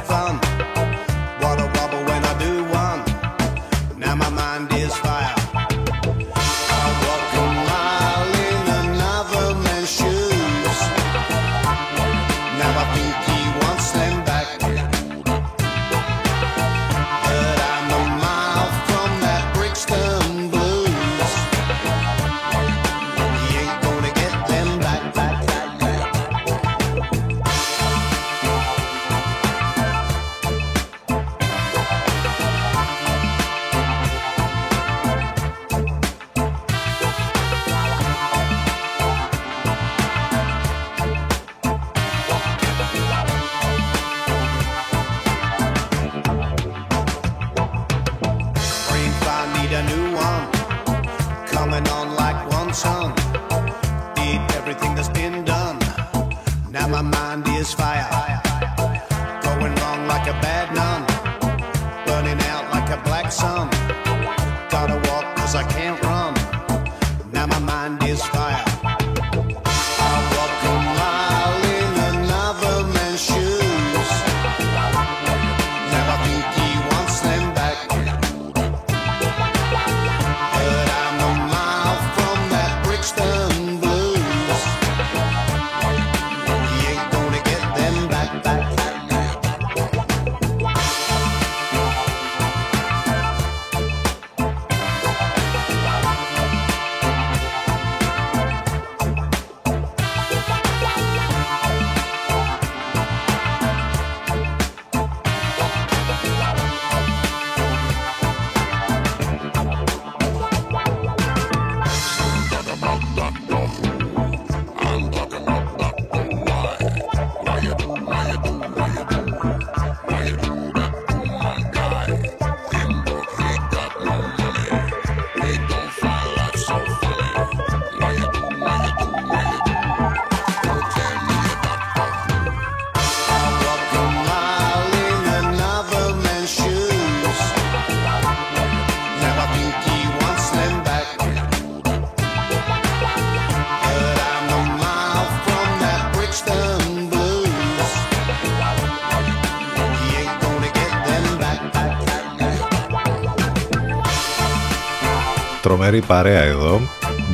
Τρομερή παρέα εδώ.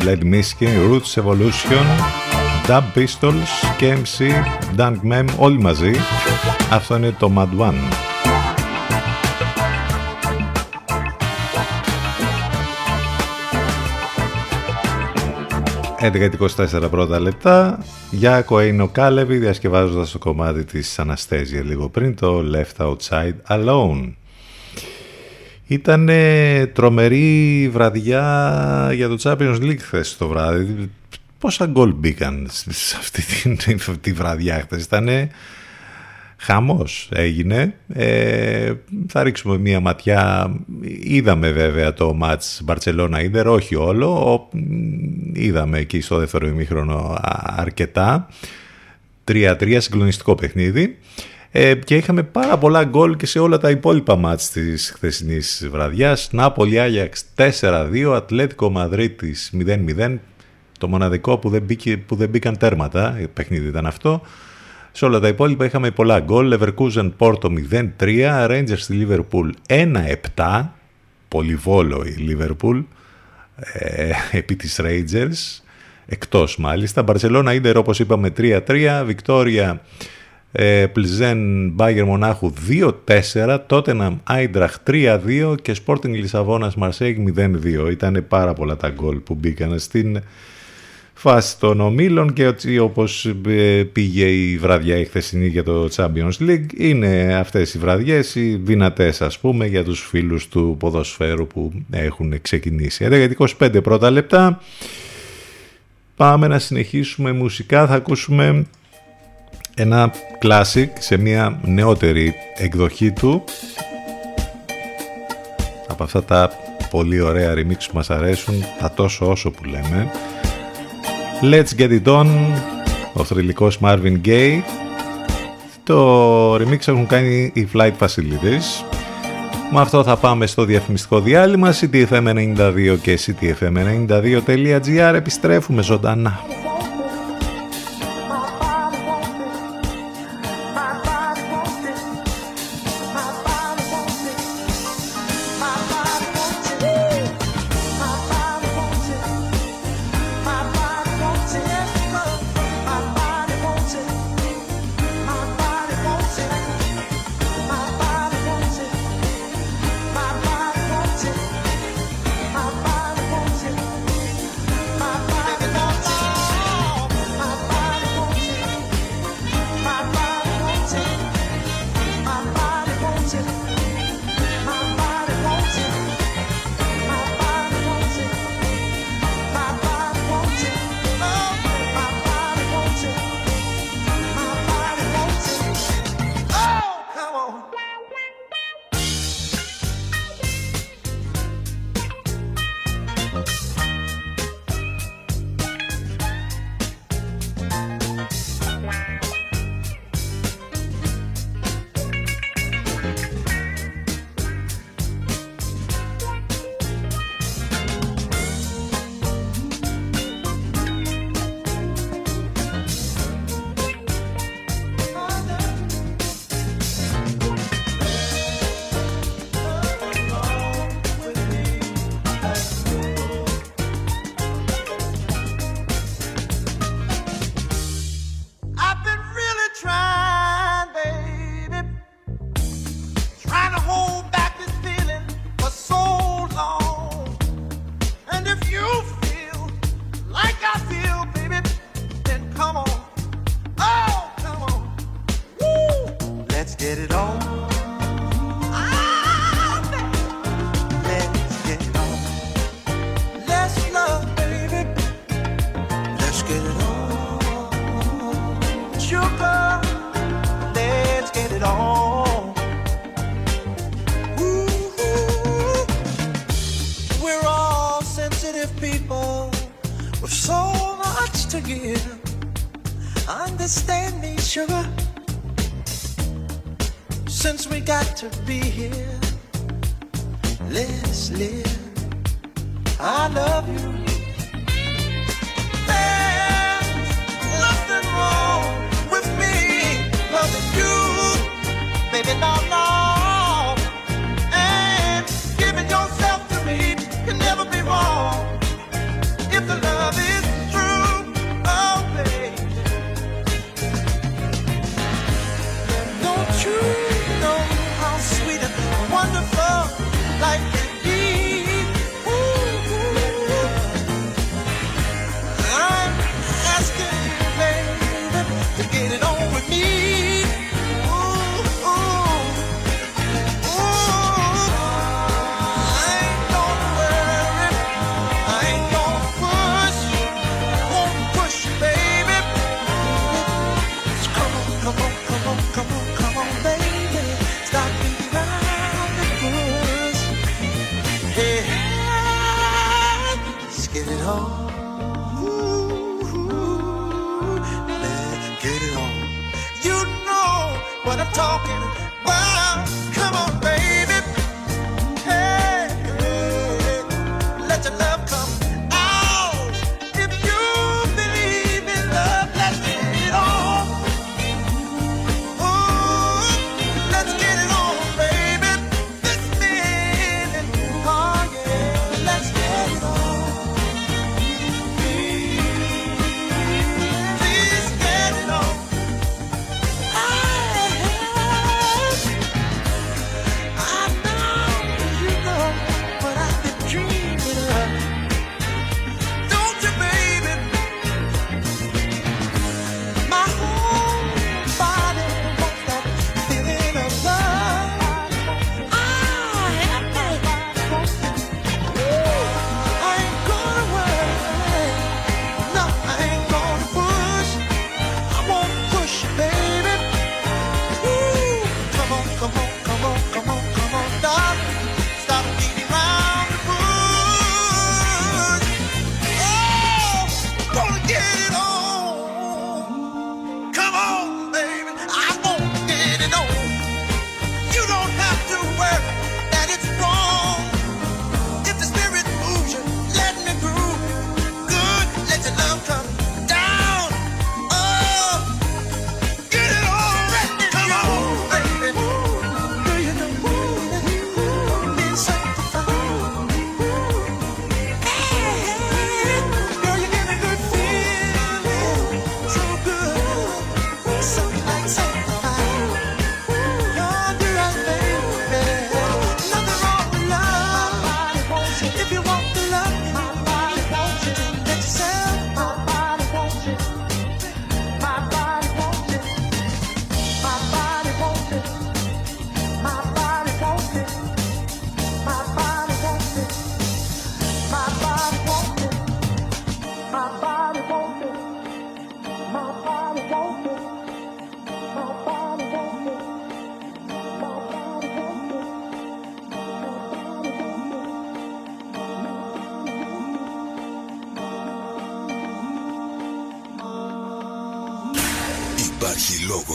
Blade Miskin, Roots Evolution, Dub Pistols, KMC, Dunk Mem, όλοι μαζί. Αυτό είναι το Mad One. 11.24 πρώτα λεπτά. Για Κοέινο Κάλεβι διασκευάζοντας το κομμάτι της Αναστέζια λίγο πριν το Left Outside Alone. Ήταν τρομερή βραδιά για το Champions League χθες το βράδυ. Πόσα γκολ μπήκαν σε αυτή τη, τη βραδιά χθες; Ήταν χαμός έγινε. Ε, θα ρίξουμε μία ματιά. Είδαμε βέβαια το μάτς Μπαρτσελώνα-Ίντερ, όχι όλο. Ο, είδαμε εκεί στο δεύτερο ημίχρονο αρκετά. 3-3 συγκλονιστικό παιχνίδι. Ε, και είχαμε πάρα πολλά γκολ και σε όλα τα υπόλοιπα μάτς της χθεσινής βραδιάς. Νάπολη Άγιαξ 4-2, Ατλέτικο Μαδρίτης 0-0. Το μοναδικό που δεν, μπήκε, που δεν μπήκαν τέρματα, παιχνίδι ήταν αυτό. Σε όλα τα υπόλοιπα είχαμε πολλά γκολ. Leverkusen Porto 0-3, Rangers στη Liverpool 1-7. Πολυβόλο η Liverpool ε, επί της Rangers. Εκτός μάλιστα. Barcelona Ίντερ όπως είπαμε 3-3. Βικτόρια ε, Πλιζέν Μπάγκερ Μονάχου 2-4, Τότεναμ Άιντραχ 3-2 και Sporting Λισαβόνας Μαρσέγ 0-2. Ήταν πάρα πολλά τα γκολ που μπήκαν στην φάση των ομίλων και έτσι όπως ε, πήγε η βραδιά η χθεσινή για το Champions League είναι αυτές οι βραδιές οι δυνατές ας πούμε για τους φίλους του ποδοσφαίρου που έχουν ξεκινήσει. 11-25 πρώτα λεπτά πάμε να συνεχίσουμε μουσικά θα ακούσουμε ένα classic σε μια νεότερη εκδοχή του. Από αυτά τα πολύ ωραία remix που μας αρέσουν τα τόσο όσο που λέμε. Let's Get It On ο θρηλυκός Marvin Gaye. Το remix έχουν κάνει οι Flight Facilities. Με αυτό θα πάμε στο διαφημιστικό διάλειμμα CTFM92 και CTFM92.gr επιστρέφουμε ζωντανά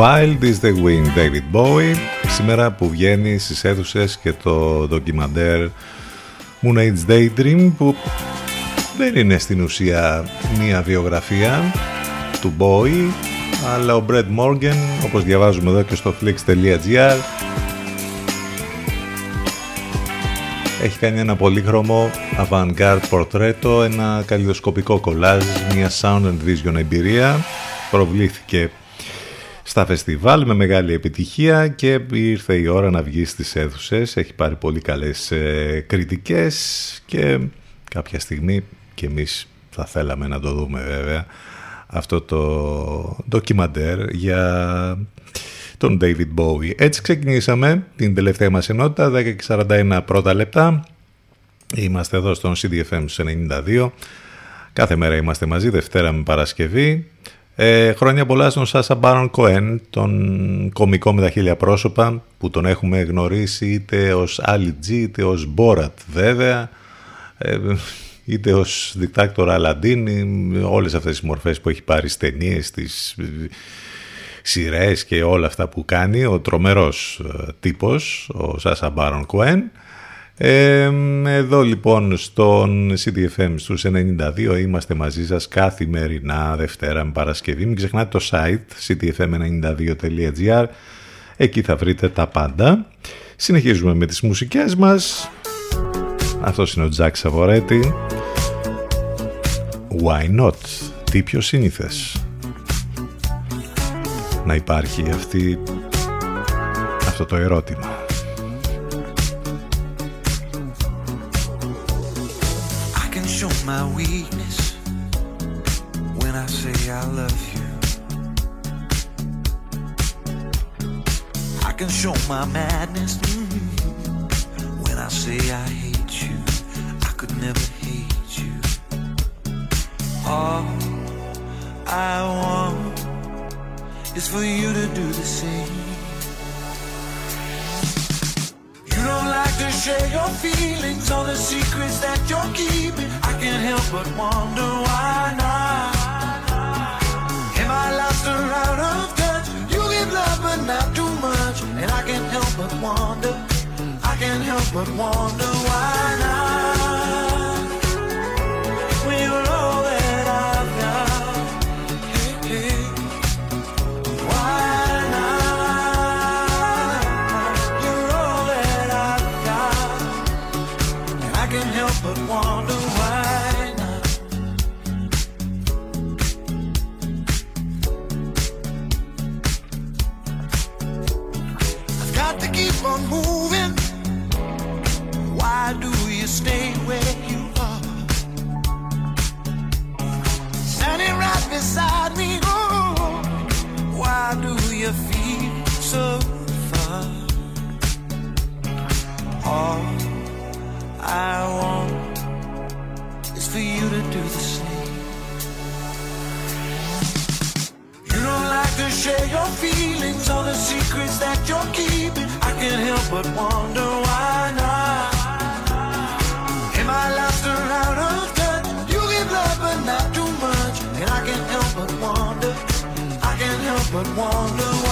Wild is the Wind, David Bowie. Σήμερα που βγαίνει στις αίθουσες και το ντοκιμαντέρ Moon Age Daydream που δεν είναι στην ουσία μία βιογραφία του Bowie αλλά ο Brad Morgan όπως διαβάζουμε εδώ και στο flix.gr έχει κάνει ένα πολύχρωμο avant-garde πορτρέτο, ένα καλλιδοσκοπικό κολάζ, μια sound and vision εμπειρία. Προβλήθηκε στα φεστιβάλ με μεγάλη επιτυχία και ήρθε η ώρα να βγει στις αίθουσες. Έχει πάρει πολύ καλές ε, κριτικές και κάποια στιγμή και εμείς θα θέλαμε να το δούμε βέβαια αυτό το ντοκιμαντέρ για τον David Bowie. Έτσι ξεκινήσαμε την τελευταία μας ενότητα, 10 και 41 πρώτα λεπτά. Είμαστε εδώ στον CDFM 92. Κάθε μέρα είμαστε μαζί, Δευτέρα με Παρασκευή. Ε, χρόνια πολλά στον Σάσα Μπάρον Κοέν, τον κομικό με τα χίλια πρόσωπα που τον έχουμε γνωρίσει είτε ως Άλλη Τζι είτε ως Μπόρατ βέβαια ε, είτε ως δικτάκτορα Αλαντίνη όλες αυτές τις μορφές που έχει πάρει στις ταινίες, στις σειρές και όλα αυτά που κάνει ο τρομερός ε, τύπος ο Σάσα Μπάρον Κοέν εδώ λοιπόν στον CDFM στους 92 είμαστε μαζί σας καθημερινά Δευτέρα με Παρασκευή. Μην ξεχνάτε το site cdfm92.gr Εκεί θα βρείτε τα πάντα. Συνεχίζουμε με τις μουσικές μας. Αυτός είναι ο Τζακ Σαβορέτη. Why not? Τι πιο σύνηθες. Να υπάρχει αυτή, αυτό το ερώτημα. My weakness. when I say I love you. I can show my madness mm, when I say I hate you. I could never hate you. All I want is for you to do the same. You don't like to share your feelings or the secrets that you're keeping. I can't help but wonder why not. Am I lost or out of touch? You give love but not too much, and I can't help but wonder. I can't help but wonder why not. On moving. Why do you stay where you are? Standing right beside me. Oh, why do you feel so far? All I want is for you to do the same. You don't like to share your feelings or the secrets that you're keeping. I can't help but wonder why not. Am I lost or out of touch? You give love but not too much, and I can't help but wonder. I can't help but wonder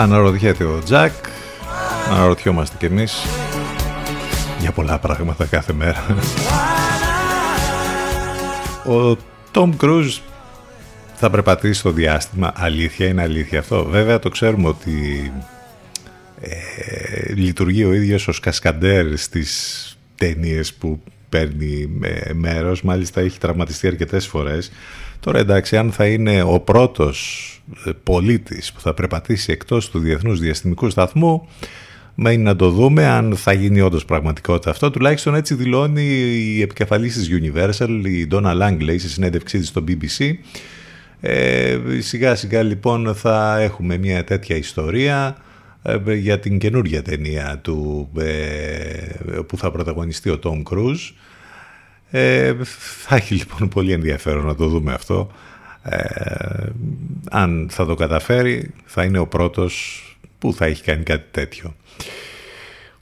Αναρωτιέται ο Τζακ, αναρωτιόμαστε κι εμείς για πολλά πράγματα κάθε μέρα. Ο Τόμ Κρούζ θα περπατήσει στο διάστημα. Αλήθεια είναι αλήθεια αυτό; Βέβαια το ξέρουμε ότι ε, λειτουργεί ο ίδιος ως κασκαντέρ στις ταινίες που παίρνει ε, μέρος. Μάλιστα έχει τραυματιστεί αρκετές φορές. Τώρα εντάξει, αν θα είναι ο πρώτος ε, πολίτης που θα περπατήσει εκτός του Διεθνούς Διαστημικού Σταθμού, μένει να το δούμε αν θα γίνει όντως πραγματικότητα αυτό. Τουλάχιστον έτσι δηλώνει η επικεφαλής της Universal, η Donna Langley, στη συνέντευξή της στο BBC. Ε, σιγά σιγά λοιπόν θα έχουμε μια τέτοια ιστορία ε, για την καινούργια ταινία του ε, που θα πρωταγωνιστεί ο Tom Cruise. Ε, θα έχει λοιπόν πολύ ενδιαφέρον να το δούμε αυτό. Ε, αν θα το καταφέρει θα είναι ο πρώτος που θα έχει κάνει κάτι τέτοιο.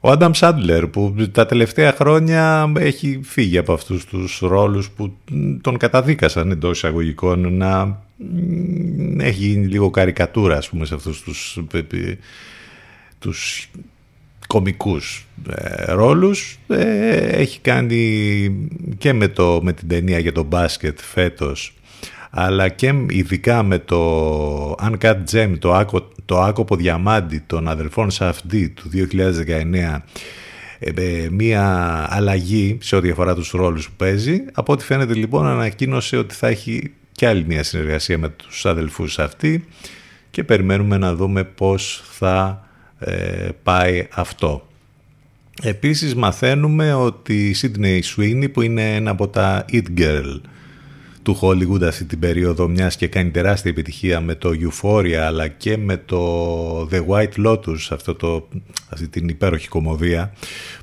Ο Άνταμ Σάντλερ που τα τελευταία χρόνια έχει φύγει από αυτούς τους ρόλους που τον καταδίκασαν εντός εισαγωγικών να έχει γίνει λίγο καρικατούρα ας πούμε σε αυτούς τους, τους κομικούς ε, ρόλους ε, έχει κάνει και με, το, με την ταινία για το μπάσκετ φέτος αλλά και ειδικά με το Uncut Gem, το, άκο, το άκοπο διαμάντι των αδελφών Σαφντή του 2019 ε, μία αλλαγή σε ό,τι αφορά τους ρόλους που παίζει. Από ό,τι φαίνεται λοιπόν ανακοίνωσε ότι θα έχει και άλλη μια συνεργασία με τους αδελφούς αυτή και περιμένουμε να δούμε πώς θα ε, πάει αυτό. Επίσης μαθαίνουμε ότι η Sydney Sweeney που είναι ένα από τα It Girl του Hollywood αυτή την περίοδο μιας και κάνει τεράστια επιτυχία με το Euphoria αλλά και με το The White Lotus αυτό το, αυτή την υπέροχη κομμωδία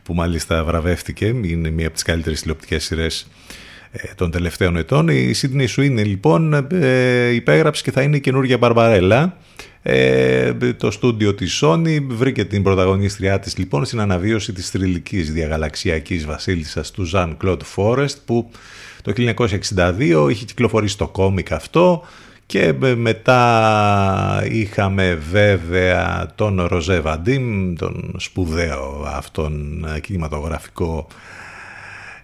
που μάλιστα βραβεύτηκε. Είναι μία από τις καλύτερες τηλεοπτικές σειρές ε, των τελευταίων ετών. Η Sydney Sweeney λοιπόν ε, υπέγραψε και θα είναι η καινούργια Μπαρμπαρέλα. Ε, το στούντιο της Sony βρήκε την πρωταγωνίστριά της λοιπόν στην αναβίωση της θρηλυκής διαγαλαξιακής βασίλισσας του Jean Claude Forest που το 1962 είχε κυκλοφορήσει το κόμικ αυτό και μετά είχαμε βέβαια τον Ροζέ Βαντίμ, τον σπουδαίο αυτόν κινηματογραφικό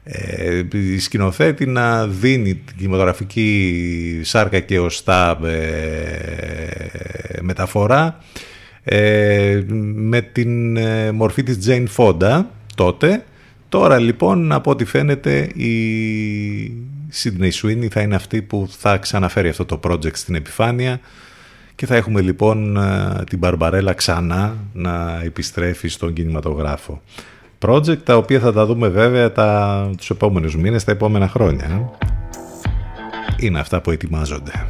ε, σκηνοθέτη να δίνει την κινηματογραφική σάρκα και οστά ε, μεταφορά ε, με την ε, μορφή της Jane Fonda τότε Τώρα λοιπόν από ό,τι φαίνεται η Sydney Sweeney θα είναι αυτή που θα ξαναφέρει αυτό το project στην επιφάνεια και θα έχουμε λοιπόν ε, την Μπαρμπαρέλα ξανά να επιστρέφει στον κινηματογράφο. Project τα οποία θα τα δούμε βέβαια τα, τους επόμενους μήνες, τα επόμενα χρόνια. Είναι αυτά που ετοιμάζονται.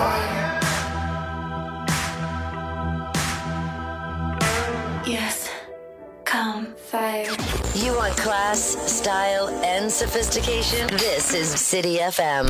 fire. Yes, come fire. You want class, style, and sophistication? This is City FM.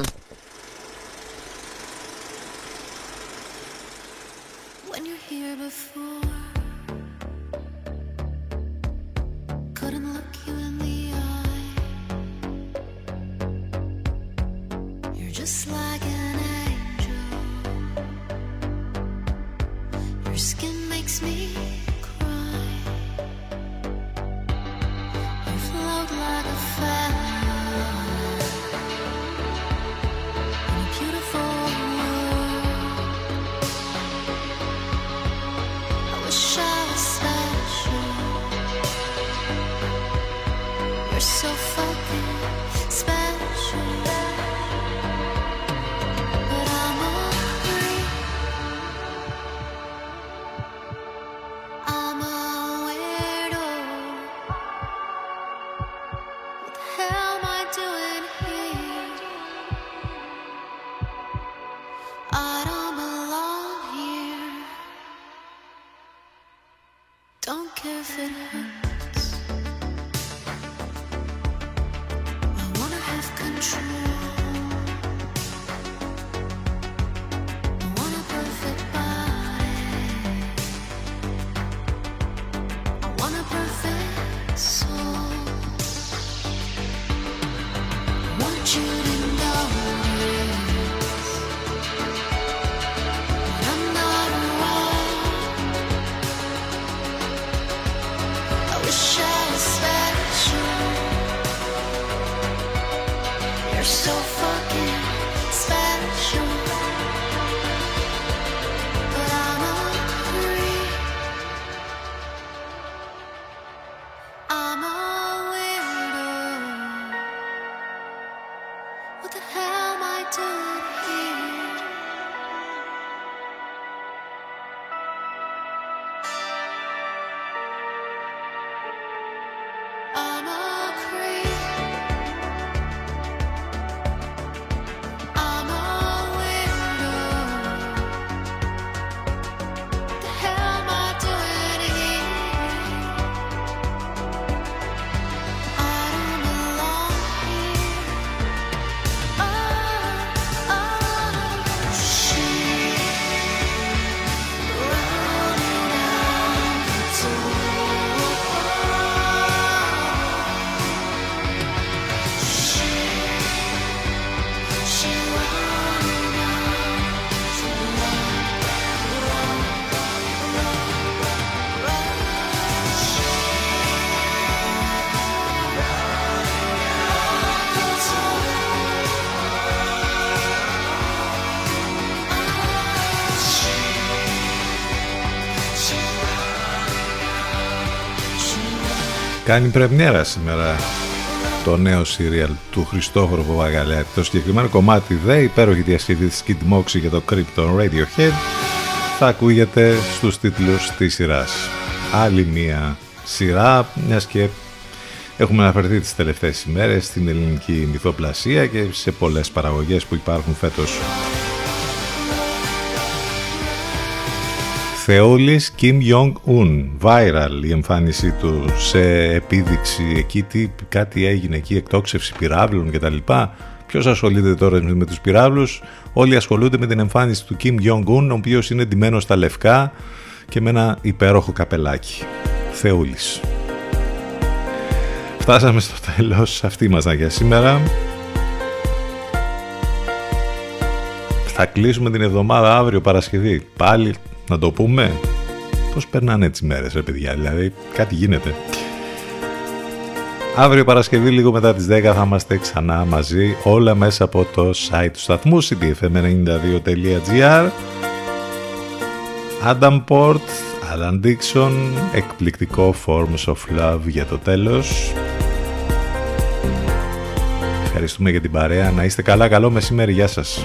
Κάνει πρεμιέρα σήμερα το νέο σύριαλ του Χριστόφορου Παπαγαλέτη. Το συγκεκριμένο κομμάτι δε υπέροχη διασκευή της Kid Moxie για το Krypton Radiohead θα ακούγεται στους τίτλους της σειράς. Άλλη μία σειρά, μιας και έχουμε αναφερθεί τις τελευταίες ημέρες στην ελληνική μυθοπλασία και σε πολλές παραγωγές που υπάρχουν φέτος Θεόλης Kim Jong-un. Viral η εμφάνισή του σε επίδειξη εκεί, τι, κάτι έγινε εκεί, εκτόξευση πυράβλων κτλ. Ποιος ασχολείται τώρα με τους πυράβλους, όλοι ασχολούνται με την εμφάνιση του Kim Jong-un, ο οποίος είναι ντυμένος στα λευκά και με ένα υπέροχο καπελάκι. Θεούλης. Φτάσαμε στο τέλος, αυτή μας για σήμερα. Θα κλείσουμε την εβδομάδα αύριο Παρασκευή. Πάλι να το πούμε; Πώς περνάνε τις μέρες ρε παιδιά, δηλαδή κάτι γίνεται. Αύριο Παρασκευή λίγο μετά τις 10 θα είμαστε ξανά μαζί όλα μέσα από το site του σταθμού cdfm92.gr Adam Port, Alan Dixon, εκπληκτικό Forms of Love για το τέλος. Ευχαριστούμε για την παρέα. Να είστε καλά, καλό μεσημέρι. Γεια σας.